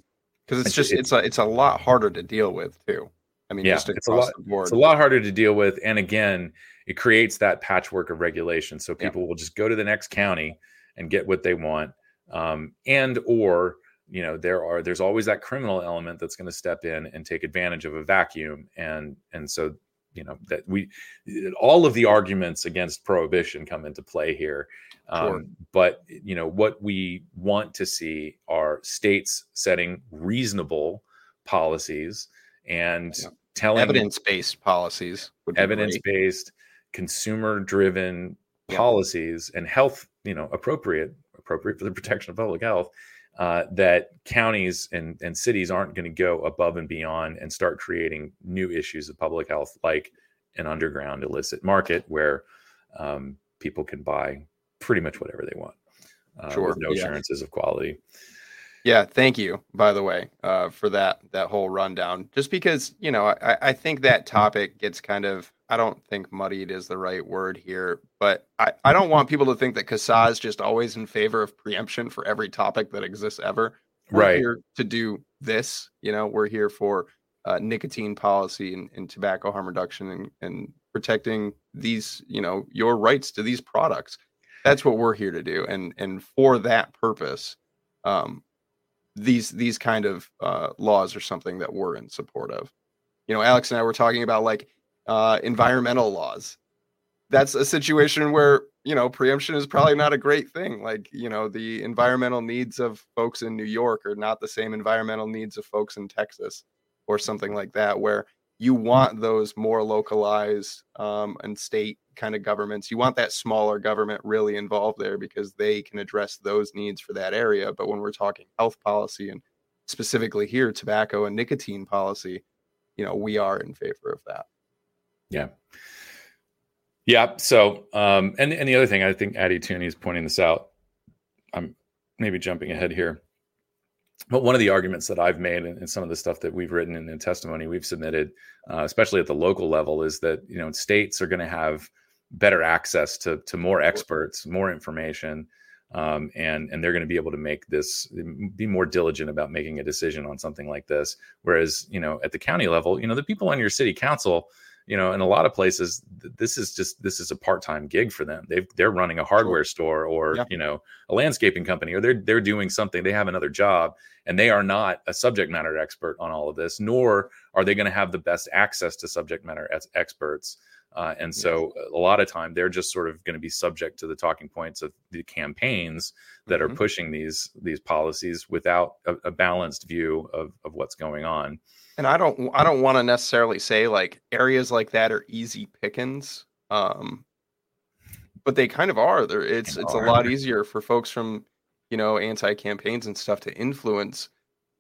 S1: Because it's
S2: It's-
S1: just it's a it's a lot harder to deal with too. I mean,
S2: Yeah,
S1: just
S2: it's a lot-
S1: the board.
S2: it's a lot harder to deal with and again it creates that patchwork of regulation so
S1: Yeah.
S2: people will just go to the next county and get what they want um, and or you know there are there's always that criminal element that's going to step in and take advantage of a vacuum and and so you know that we all of the arguments against prohibition come into play here um,
S1: Sure.
S2: but you know what we want to see are states setting reasonable policies and
S1: Yeah.
S2: telling
S1: evidence based policies
S2: evidence-based consumer driven
S1: Yeah.
S2: policies and health you know appropriate appropriate for the protection of public health uh, that counties and, and cities aren't going to go above and beyond and start creating new issues of public health like an underground illicit market where um, people can buy pretty much whatever they want uh,
S1: Sure,
S2: with no
S1: yeah.
S2: assurances of quality
S1: Yeah, thank you, by the way, uh, for that that whole rundown. Just because you know, I, I think that (laughs) topic gets kind of I don't think muddied is the right word here, but I, I don't want people to think that CASAA is just always in favor of preemption for every topic that exists ever. We're
S2: Right.
S1: here to do this. You know, we're here for uh, nicotine policy and, and tobacco harm reduction and, and protecting these, you know, your rights to these products. That's what we're here to do. And and for that purpose, um, these these kind of uh, laws are something that we're in support of. You know, Alex and I were talking about like uh, environmental laws. That's a situation where you know preemption is probably not a great thing. Like you know, the environmental needs of folks in New York are not the same environmental needs of folks in Texas, or something like that, where you want those more localized um, and state kind of governments. You want that smaller government really involved there because they can address those needs for that area. But when we're talking health policy and specifically here tobacco and nicotine policy, you know, we are in favor of that.
S2: Yeah. Yeah. So, um, and, and the other thing, I think Addie Tooney is pointing this out. I'm maybe jumping ahead here. But one of the arguments that I've made and some of the stuff that we've written in the testimony we've submitted, uh, especially at the local level, is that you know states are going to have better access to to more experts, more information, um, and and they're going to be able to make this be more diligent about making a decision on something like this. Whereas you know at the county level, you know the people on your city council, you know in a lot of places this is just this is a part-time gig for them. They've they're running a hardware store or
S1: Yeah.
S2: you know a landscaping company or they're they're doing something they have another job and they are not a subject matter expert on all of this nor are they going to have the best access to subject matter ex- experts. Uh, and so a lot of time they're just sort of going to be subject to the talking points of the campaigns that are
S1: Mhm.
S2: pushing these these policies without a, a balanced view of, of what's going on
S1: and I don't I don't want to necessarily say like areas like that are easy pickings. Um but they kind of are. There it's it's a lot easier for folks from, you know, anti-campaigns and stuff to influence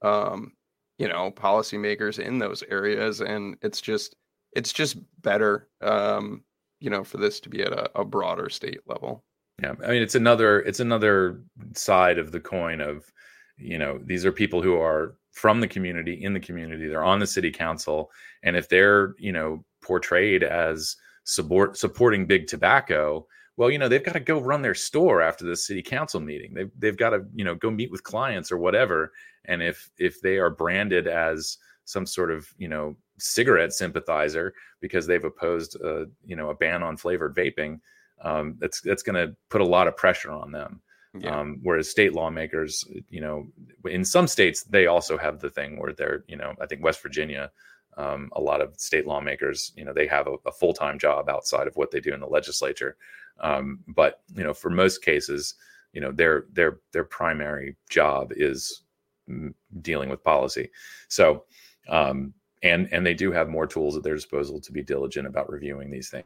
S1: um, you know, policymakers in those areas and it's just it's just better um, you know, for this to be at a, a broader state level.
S2: Yeah, I mean it's another it's another side of the coin of you know these are people who are from the community in the community they're on the city council and if they're you know portrayed as support supporting big tobacco well you know they've got to go run their store after the city council meeting they've, they've got to you know go meet with clients or whatever and if if they are branded as some sort of you know cigarette sympathizer because they've opposed uh, you know a ban on flavored vaping um, that's that's going to put a lot of pressure on them.
S1: Yeah.
S2: Um, whereas state lawmakers, you know, in some states they also have the thing where they're, you know, I think West Virginia, um, a lot of state lawmakers, you know, they have a, a full time job outside of what they do in the legislature. Um, but you know, for most cases, you know, their their their primary job is mm, dealing with policy. So, um, and and they do have more tools at their disposal to be diligent about reviewing these things.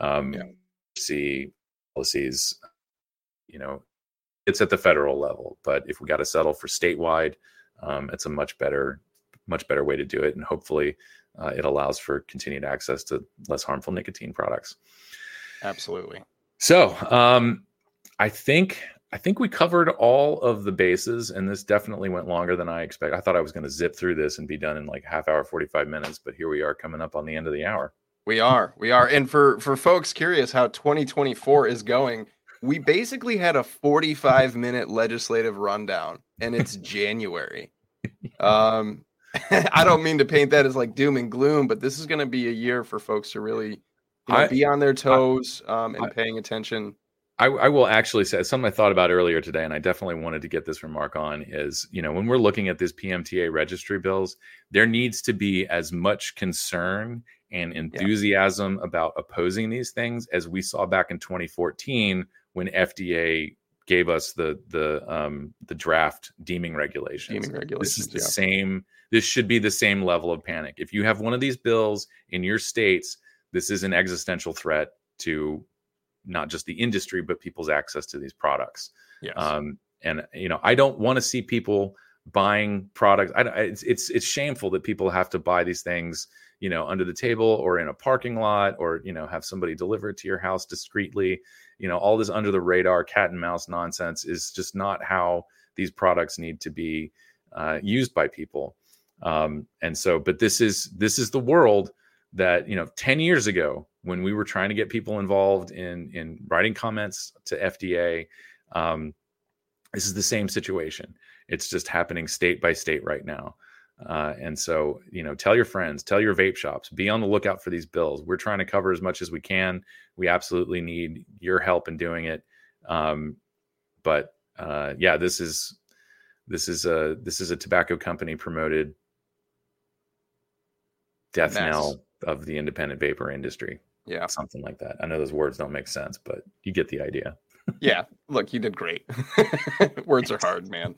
S2: Um,
S1: Yeah.
S2: See policies, you know, it's at the federal level. But if we got to settle for statewide, um, it's a much better, much better way to do it, and hopefully, uh, it allows for continued access to less harmful nicotine products.
S1: Absolutely.
S2: So, um, I think I think we covered all of the bases, and this definitely went longer than I expect. I thought I was going to zip through this and be done in like half hour, forty five minutes, but here we are coming up on the end of the hour.
S1: We are, we are, and for for folks curious how twenty twenty four is going, we basically had a forty five minute legislative rundown, and it's January. Um, (laughs) I don't mean to paint that as like doom and gloom, but this is going to be a year for folks to really you know, I, be on their toes um, and I, paying attention.
S2: I, I, will actually say something I thought about earlier today, and I definitely wanted to get this remark on is, you know, when we're looking at these PMTA registry bills, there needs to be as much concern and enthusiasm yeah. about opposing these things as we saw back in 2014 when FDA gave us the the um, the draft deeming regulations.
S1: Deeming regulations.
S2: This is the
S1: yeah.
S2: same. This should be the same level of panic. If you have one of these bills in your states, this is an existential threat to not just the industry but people's access to these products.
S1: Yes.
S2: Um, and you know, I don't want to see people buying products. I, it's it's it's shameful that people have to buy these things, you know, under the table or in a parking lot, or you know, have somebody deliver it to your house discreetly. You know, all this under the radar cat and mouse nonsense is just not how these products need to be uh, used by people. Um, and so, but this is this is the world that you know 10 years ago when we were trying to get people involved in in writing comments to FDA um, this is the same situation it's just happening state by state right now uh, and so you know tell your friends tell your vape shops be on the lookout for these bills we're trying to cover as much as we can we absolutely need your help in doing it um, but uh, yeah this is this is a this is a tobacco company promoted death knell of the independent vapor industry.
S1: Yeah.
S2: Something like that. I know those words don't make sense, but you get the idea.
S1: yeah. Look, you did great. (laughs) words are hard, man.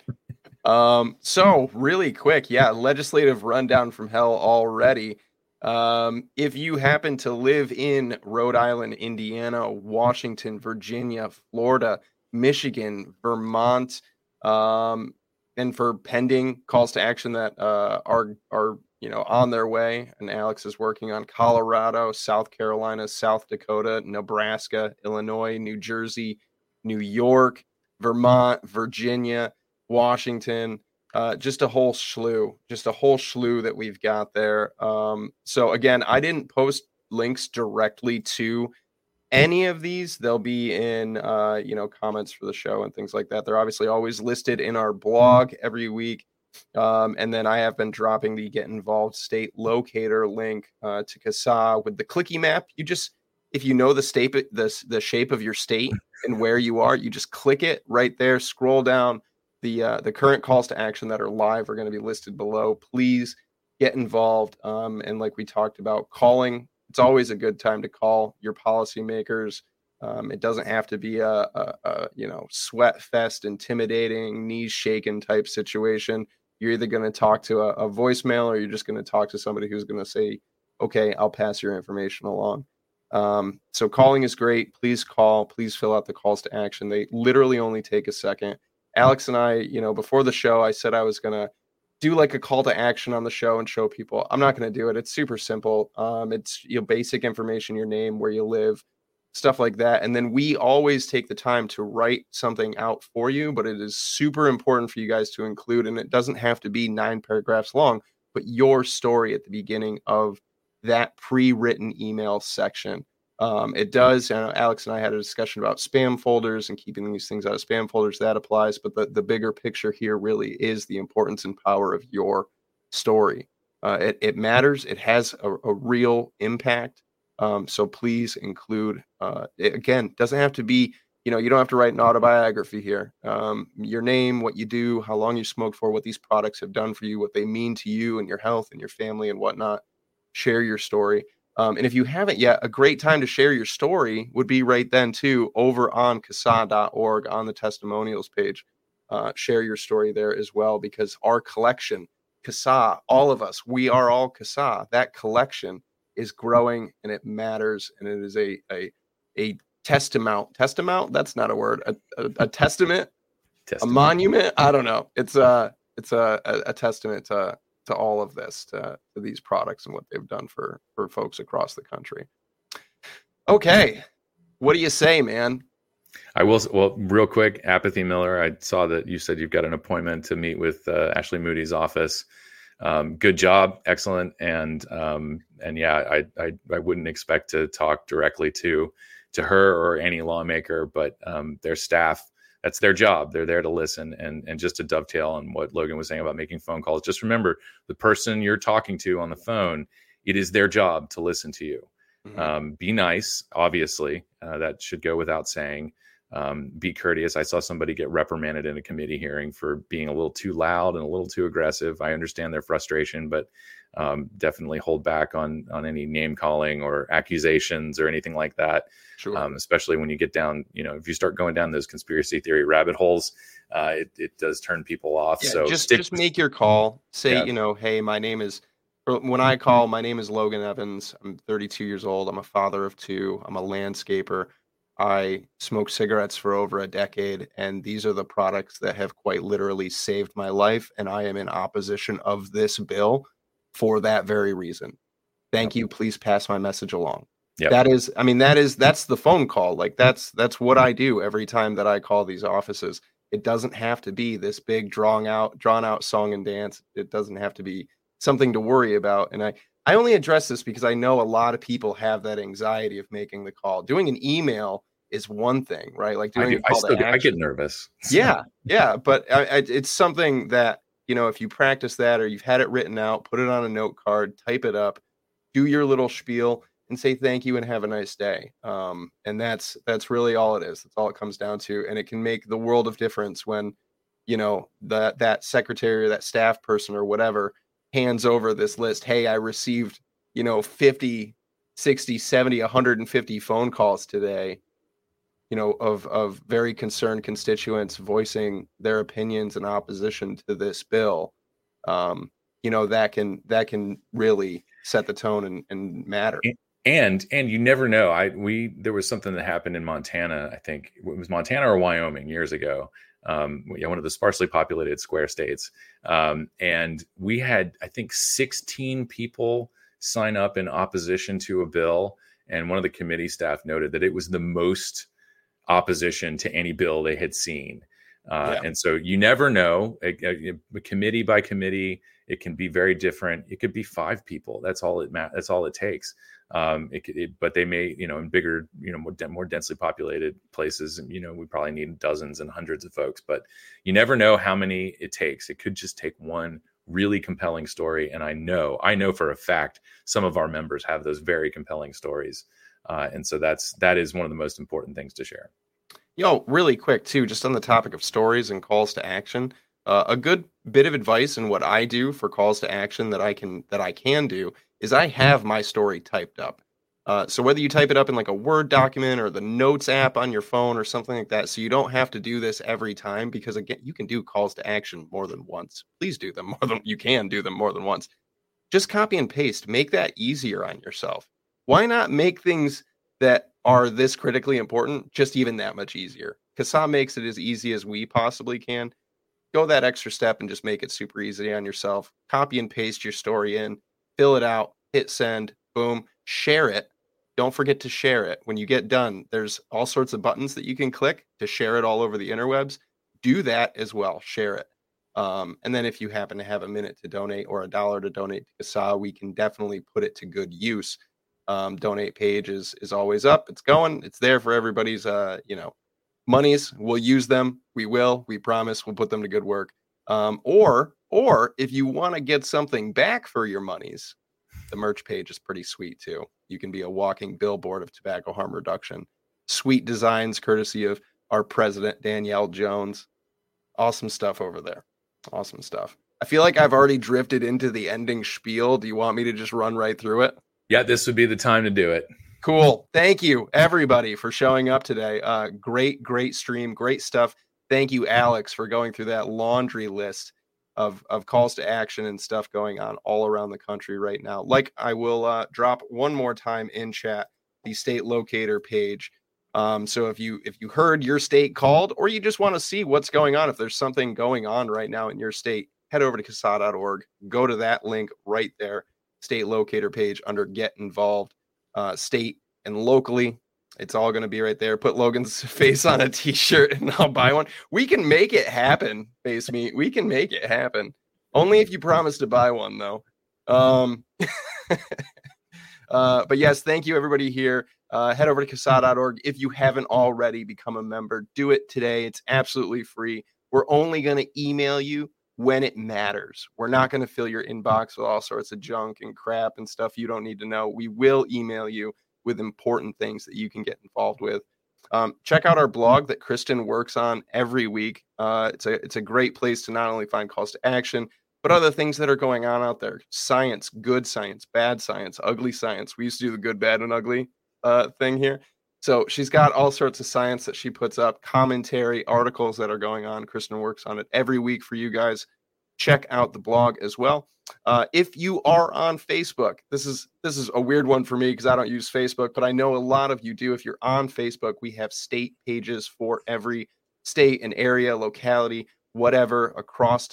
S1: Um, so really quick, yeah, legislative rundown from hell already. Um, if you happen to live in Rhode Island, Indiana, Washington, Virginia, Florida, Michigan, Vermont, um, and for pending calls to action that uh, are are you know, on their way. And Alex is working on Colorado, South Carolina, South Dakota, Nebraska, Illinois, New Jersey, New York, Vermont, Virginia, Washington. Uh, just a whole slew, just a whole slew that we've got there. Um, so again, I didn't post links directly to any of these. They'll be in, uh, you know, comments for the show and things like that. They're obviously always listed in our blog every week. Um, and then I have been dropping the get involved state locator link uh, to CASAA with the clicky map. You just, if you know the state, the, the shape of your state and where you are, you just click it right there, scroll down. The, uh, the current calls to action that are live are going to be listed below. Please get involved. Um, and like we talked about, calling, it's always a good time to call your policymakers. Um, it doesn't have to be a, a, a, you know sweat fest, intimidating, knees shaking type situation you're either going to talk to a, a voicemail or you're just going to talk to somebody who's going to say, okay, I'll pass your information along. Um, so calling is great. Please call. Please fill out the calls to action. They literally only take a second. Alex and I, you know, before the show, I said I was going to do like a call to action on the show and show people. I'm not going to do it. It's super simple. Um, it's your know, basic information, your name, where you live, stuff like that. And then we always take the time to write something out for you, but it is super important for you guys to include, and it doesn't have to be nine paragraphs long, but your story at the beginning of that pre written email section. Um, it does. Uh, Alex and I had a discussion about spam folders and keeping these things out of spam folders. That applies. But the, the bigger picture here really is the importance and power of your story. Uh, it, it matters. It has a, a real impact. Um, so please include, uh, it, again, doesn't have to be, you know, you don't have to write an autobiography here. Um, your name, what you do, how long you smoked for, what these products have done for you, what they mean to you and your health and your family and whatnot. Share your story. Um, and if you haven't yet, a great time to share your story would be right then, too, over on CASAA.org on the testimonials page. Uh, share your story there as well, because our collection, CASAA, all of us, we are all CASAA. That collection is growing and it matters and it is a a a testament testament that's not a word a, a, a testament a monument. I don't know. It's a it's a, a, a testament to to all of this to, to these products and what they've done for for folks across the country. Okay, what do you say, man?
S2: I will. Well, real quick, Apathy Miller. I saw that you said you've got an appointment to meet with uh, Ashley Moody's office. Um, good job, excellent, and um, and yeah, I, I I wouldn't expect to talk directly to to her or any lawmaker, but um, their staff. That's their job. They're there to listen and and just to dovetail on what Logan was saying about making phone calls. Just remember the person you're talking to on the phone. It is their job to listen to you. Mm-hmm. Um, be nice, obviously. Uh, that should go without saying. Um, be courteous. I saw somebody get reprimanded in a committee hearing for being a little too loud and a little too aggressive. I understand their frustration, but um, definitely hold back on on any name calling or accusations or anything like that. Sure. Um, especially when you get down, you know, if you start going down those conspiracy theory rabbit holes, uh, it, it does turn people off. Yeah, so
S1: just stick- just make your call. Say, yeah. you know, hey, my name is when I call, my name is Logan Evans. I'm 32 years old. I'm a father of two. I'm a landscaper. I smoked cigarettes for over a decade, and these are the products that have quite literally saved my life. And I am in opposition of this bill for that very reason. Thank you. Please pass my message along. Yep. That is, I mean, that is (laughs) that's the phone call. Like that's that's what I do every time that I call these offices. It doesn't have to be this big drawn out drawn out song and dance. It doesn't have to be something to worry about. And I, I only address this because I know a lot of people have that anxiety of making the call. Doing an email is one thing, right? Like doing I, do,
S2: I, still get, I get nervous.
S1: yeah, yeah, but I, it's something that you know if you practice that or you've had it written out, put it on a note card, type it up, do your little spiel, and say thank you and have a nice day. Um, and that's that's really all it is. That's all it comes down to, and it can make the world of difference when you know that that secretary or that staff person or whatever hands over this list hey i received you know 50 60 70 150 phone calls today you know of of very concerned constituents voicing their opinions in opposition to this bill um you know that can that can really set the tone and, and matter
S2: and and you never know i we there was something that happened in montana i think it was montana or wyoming years ago um, one of the sparsely populated square states. Um, and we had, I think, 16 people sign up in opposition to a bill. And one of the committee staff noted that it was the most opposition to any bill they had seen. Uh, yeah. And so you never know. A, a, a, committee by committee, it can be very different. It could be five people. That's all it. Ma- that's all it takes. Um, it, it, but they may, you know, in bigger, you know, more, more densely populated places, and you know, we probably need dozens and hundreds of folks. But you never know how many it takes. It could just take one really compelling story, and I know, I know for a fact, some of our members have those very compelling stories, uh, and so that's that is one of the most important things to share.
S1: Yo, really quick too, just on the topic of stories and calls to action. Uh, a good bit of advice and what I do for calls to action that I can that I can do is I have my story typed up. Uh, so whether you type it up in like a Word document or the Notes app on your phone or something like that, so you don't have to do this every time because again, you can do calls to action more than once. Please do them (laughs) more than you can do them more than once. Just copy and paste. Make that easier on yourself. Why not make things that are this critically important just even that much easier? CASAA makes it as easy as we possibly can. Go that extra step and just make it super easy on yourself. Copy and paste your story in fill it out, hit send, boom, share it. Don't forget to share it. When you get done, there's all sorts of buttons that you can click to share it all over the interwebs. Do that as well. Share it. Um, and then if you happen to have a minute to donate or a dollar to donate to CASAA, we can definitely put it to good use. Um, donate page is is always up. It's going. It's there for everybody's uh, you know, monies. We'll use them. We will. We promise. We'll put them to good work. Um, or or if you want to get something back for your monies, the merch page is pretty sweet too. You can be a walking billboard of tobacco harm reduction. Sweet designs courtesy of our president, Danielle Jones. Awesome stuff over there. Awesome stuff. I feel like I've already drifted into the ending spiel. Do you want me to just run right through it?
S2: Yeah, this would be the time to do it.
S1: Cool. Thank you, everybody, for showing up today. Uh, great, great stream. Great stuff. Thank you, Alex, for going through that laundry list of of calls to action and stuff going on all around the country right now. Like I will uh, drop one more time in chat the state locator page Um, so if you if you heard your state called, or you just want to see what's going on, if there's something going on right now in your state, head over to CASAA.org. Go to that link right there, state locator page under Get Involved, uh, state and locally. It's all going to be right there. Put Logan's (laughs) face on a T-shirt, and I'll buy one. We can make it happen, Face Me. We can make it happen. Only if you promise to buy one, though. Um, (laughs) uh, but yes, thank you everybody here. Uh, head over to CASAA.org. If you haven't already become a member, do it today. It's absolutely free. We're only going to email you when it matters. We're not going to fill your inbox with all sorts of junk and crap and stuff you don't need to know. We will email you with important things that you can get involved with. Um, check out our blog that Kristen works on every week. Uh, it's a it's a great place to not only find calls to action, but other things that are going on out there. Science, good science, bad science, ugly science. We used to do the good, bad, and ugly uh, thing here. So she's got all sorts of science that she puts up, commentary, articles that are going on. Kristen works on it every week for you guys. Check out the blog as well. Uh, if you are on Facebook, this is this is a weird one for me because I don't use Facebook, but I know a lot of you do. If you're on Facebook, we have state pages for every state and area, locality, whatever across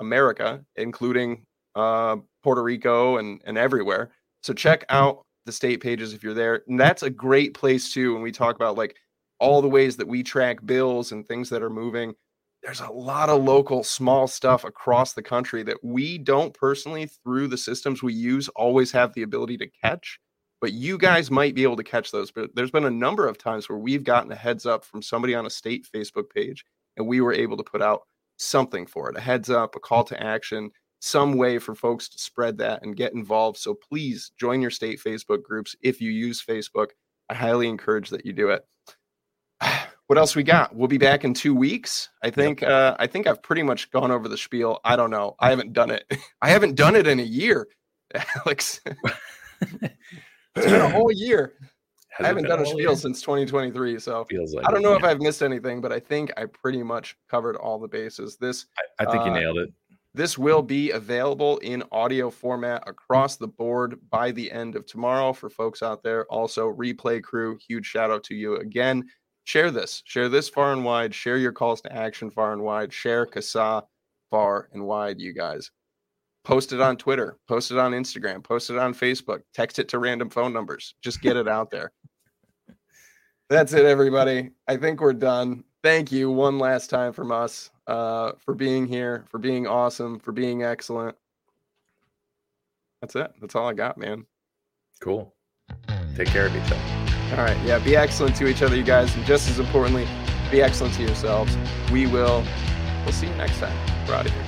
S1: America, including uh, Puerto Rico and and everywhere. So check out the state pages if you're there. And that's a great place too when we talk about like all the ways that we track bills and things that are moving. There's a lot of local small stuff across the country that we don't personally through the systems we use always have the ability to catch. But you guys might be able to catch those. But there's been a number of times where we've gotten a heads up from somebody on a state Facebook page and we were able to put out something for it a heads up, a call to action some way for folks to spread that and get involved. So please join your state Facebook groups if you use Facebook. I highly encourage that you do it. (sighs) What else we got? We'll be back in two weeks. I think. Yep. Uh, I think I've pretty much gone over the spiel. I don't know. I haven't done it. (laughs) I haven't done it in a year, (laughs) Alex. it's been a (laughs) whole year. Has I haven't done a spiel year? since 2023, so like I don't know if I've missed anything, but I think I pretty much covered all the bases. This,
S2: I, I think uh, you nailed it.
S1: This will be available in audio format across the board by the end of tomorrow for folks out there. Also, replay crew, huge shout out to you again. Share this, share this far and wide. Share your calls to action far and wide. Share CASAA far and wide, you guys. Post it on Twitter, post it on Instagram, post it on Facebook, text it to random phone numbers. Just get it out there. That's it, everybody. I think we're done. Thank you one last time from us uh, for being here, for being awesome, for being excellent. That's it. That's all I got, man.
S2: Cool. Take care of each other.
S1: All right. Yeah. Be excellent to each other, you guys. And just as importantly, be excellent to yourselves. We will, we'll see you next time. We're out of here.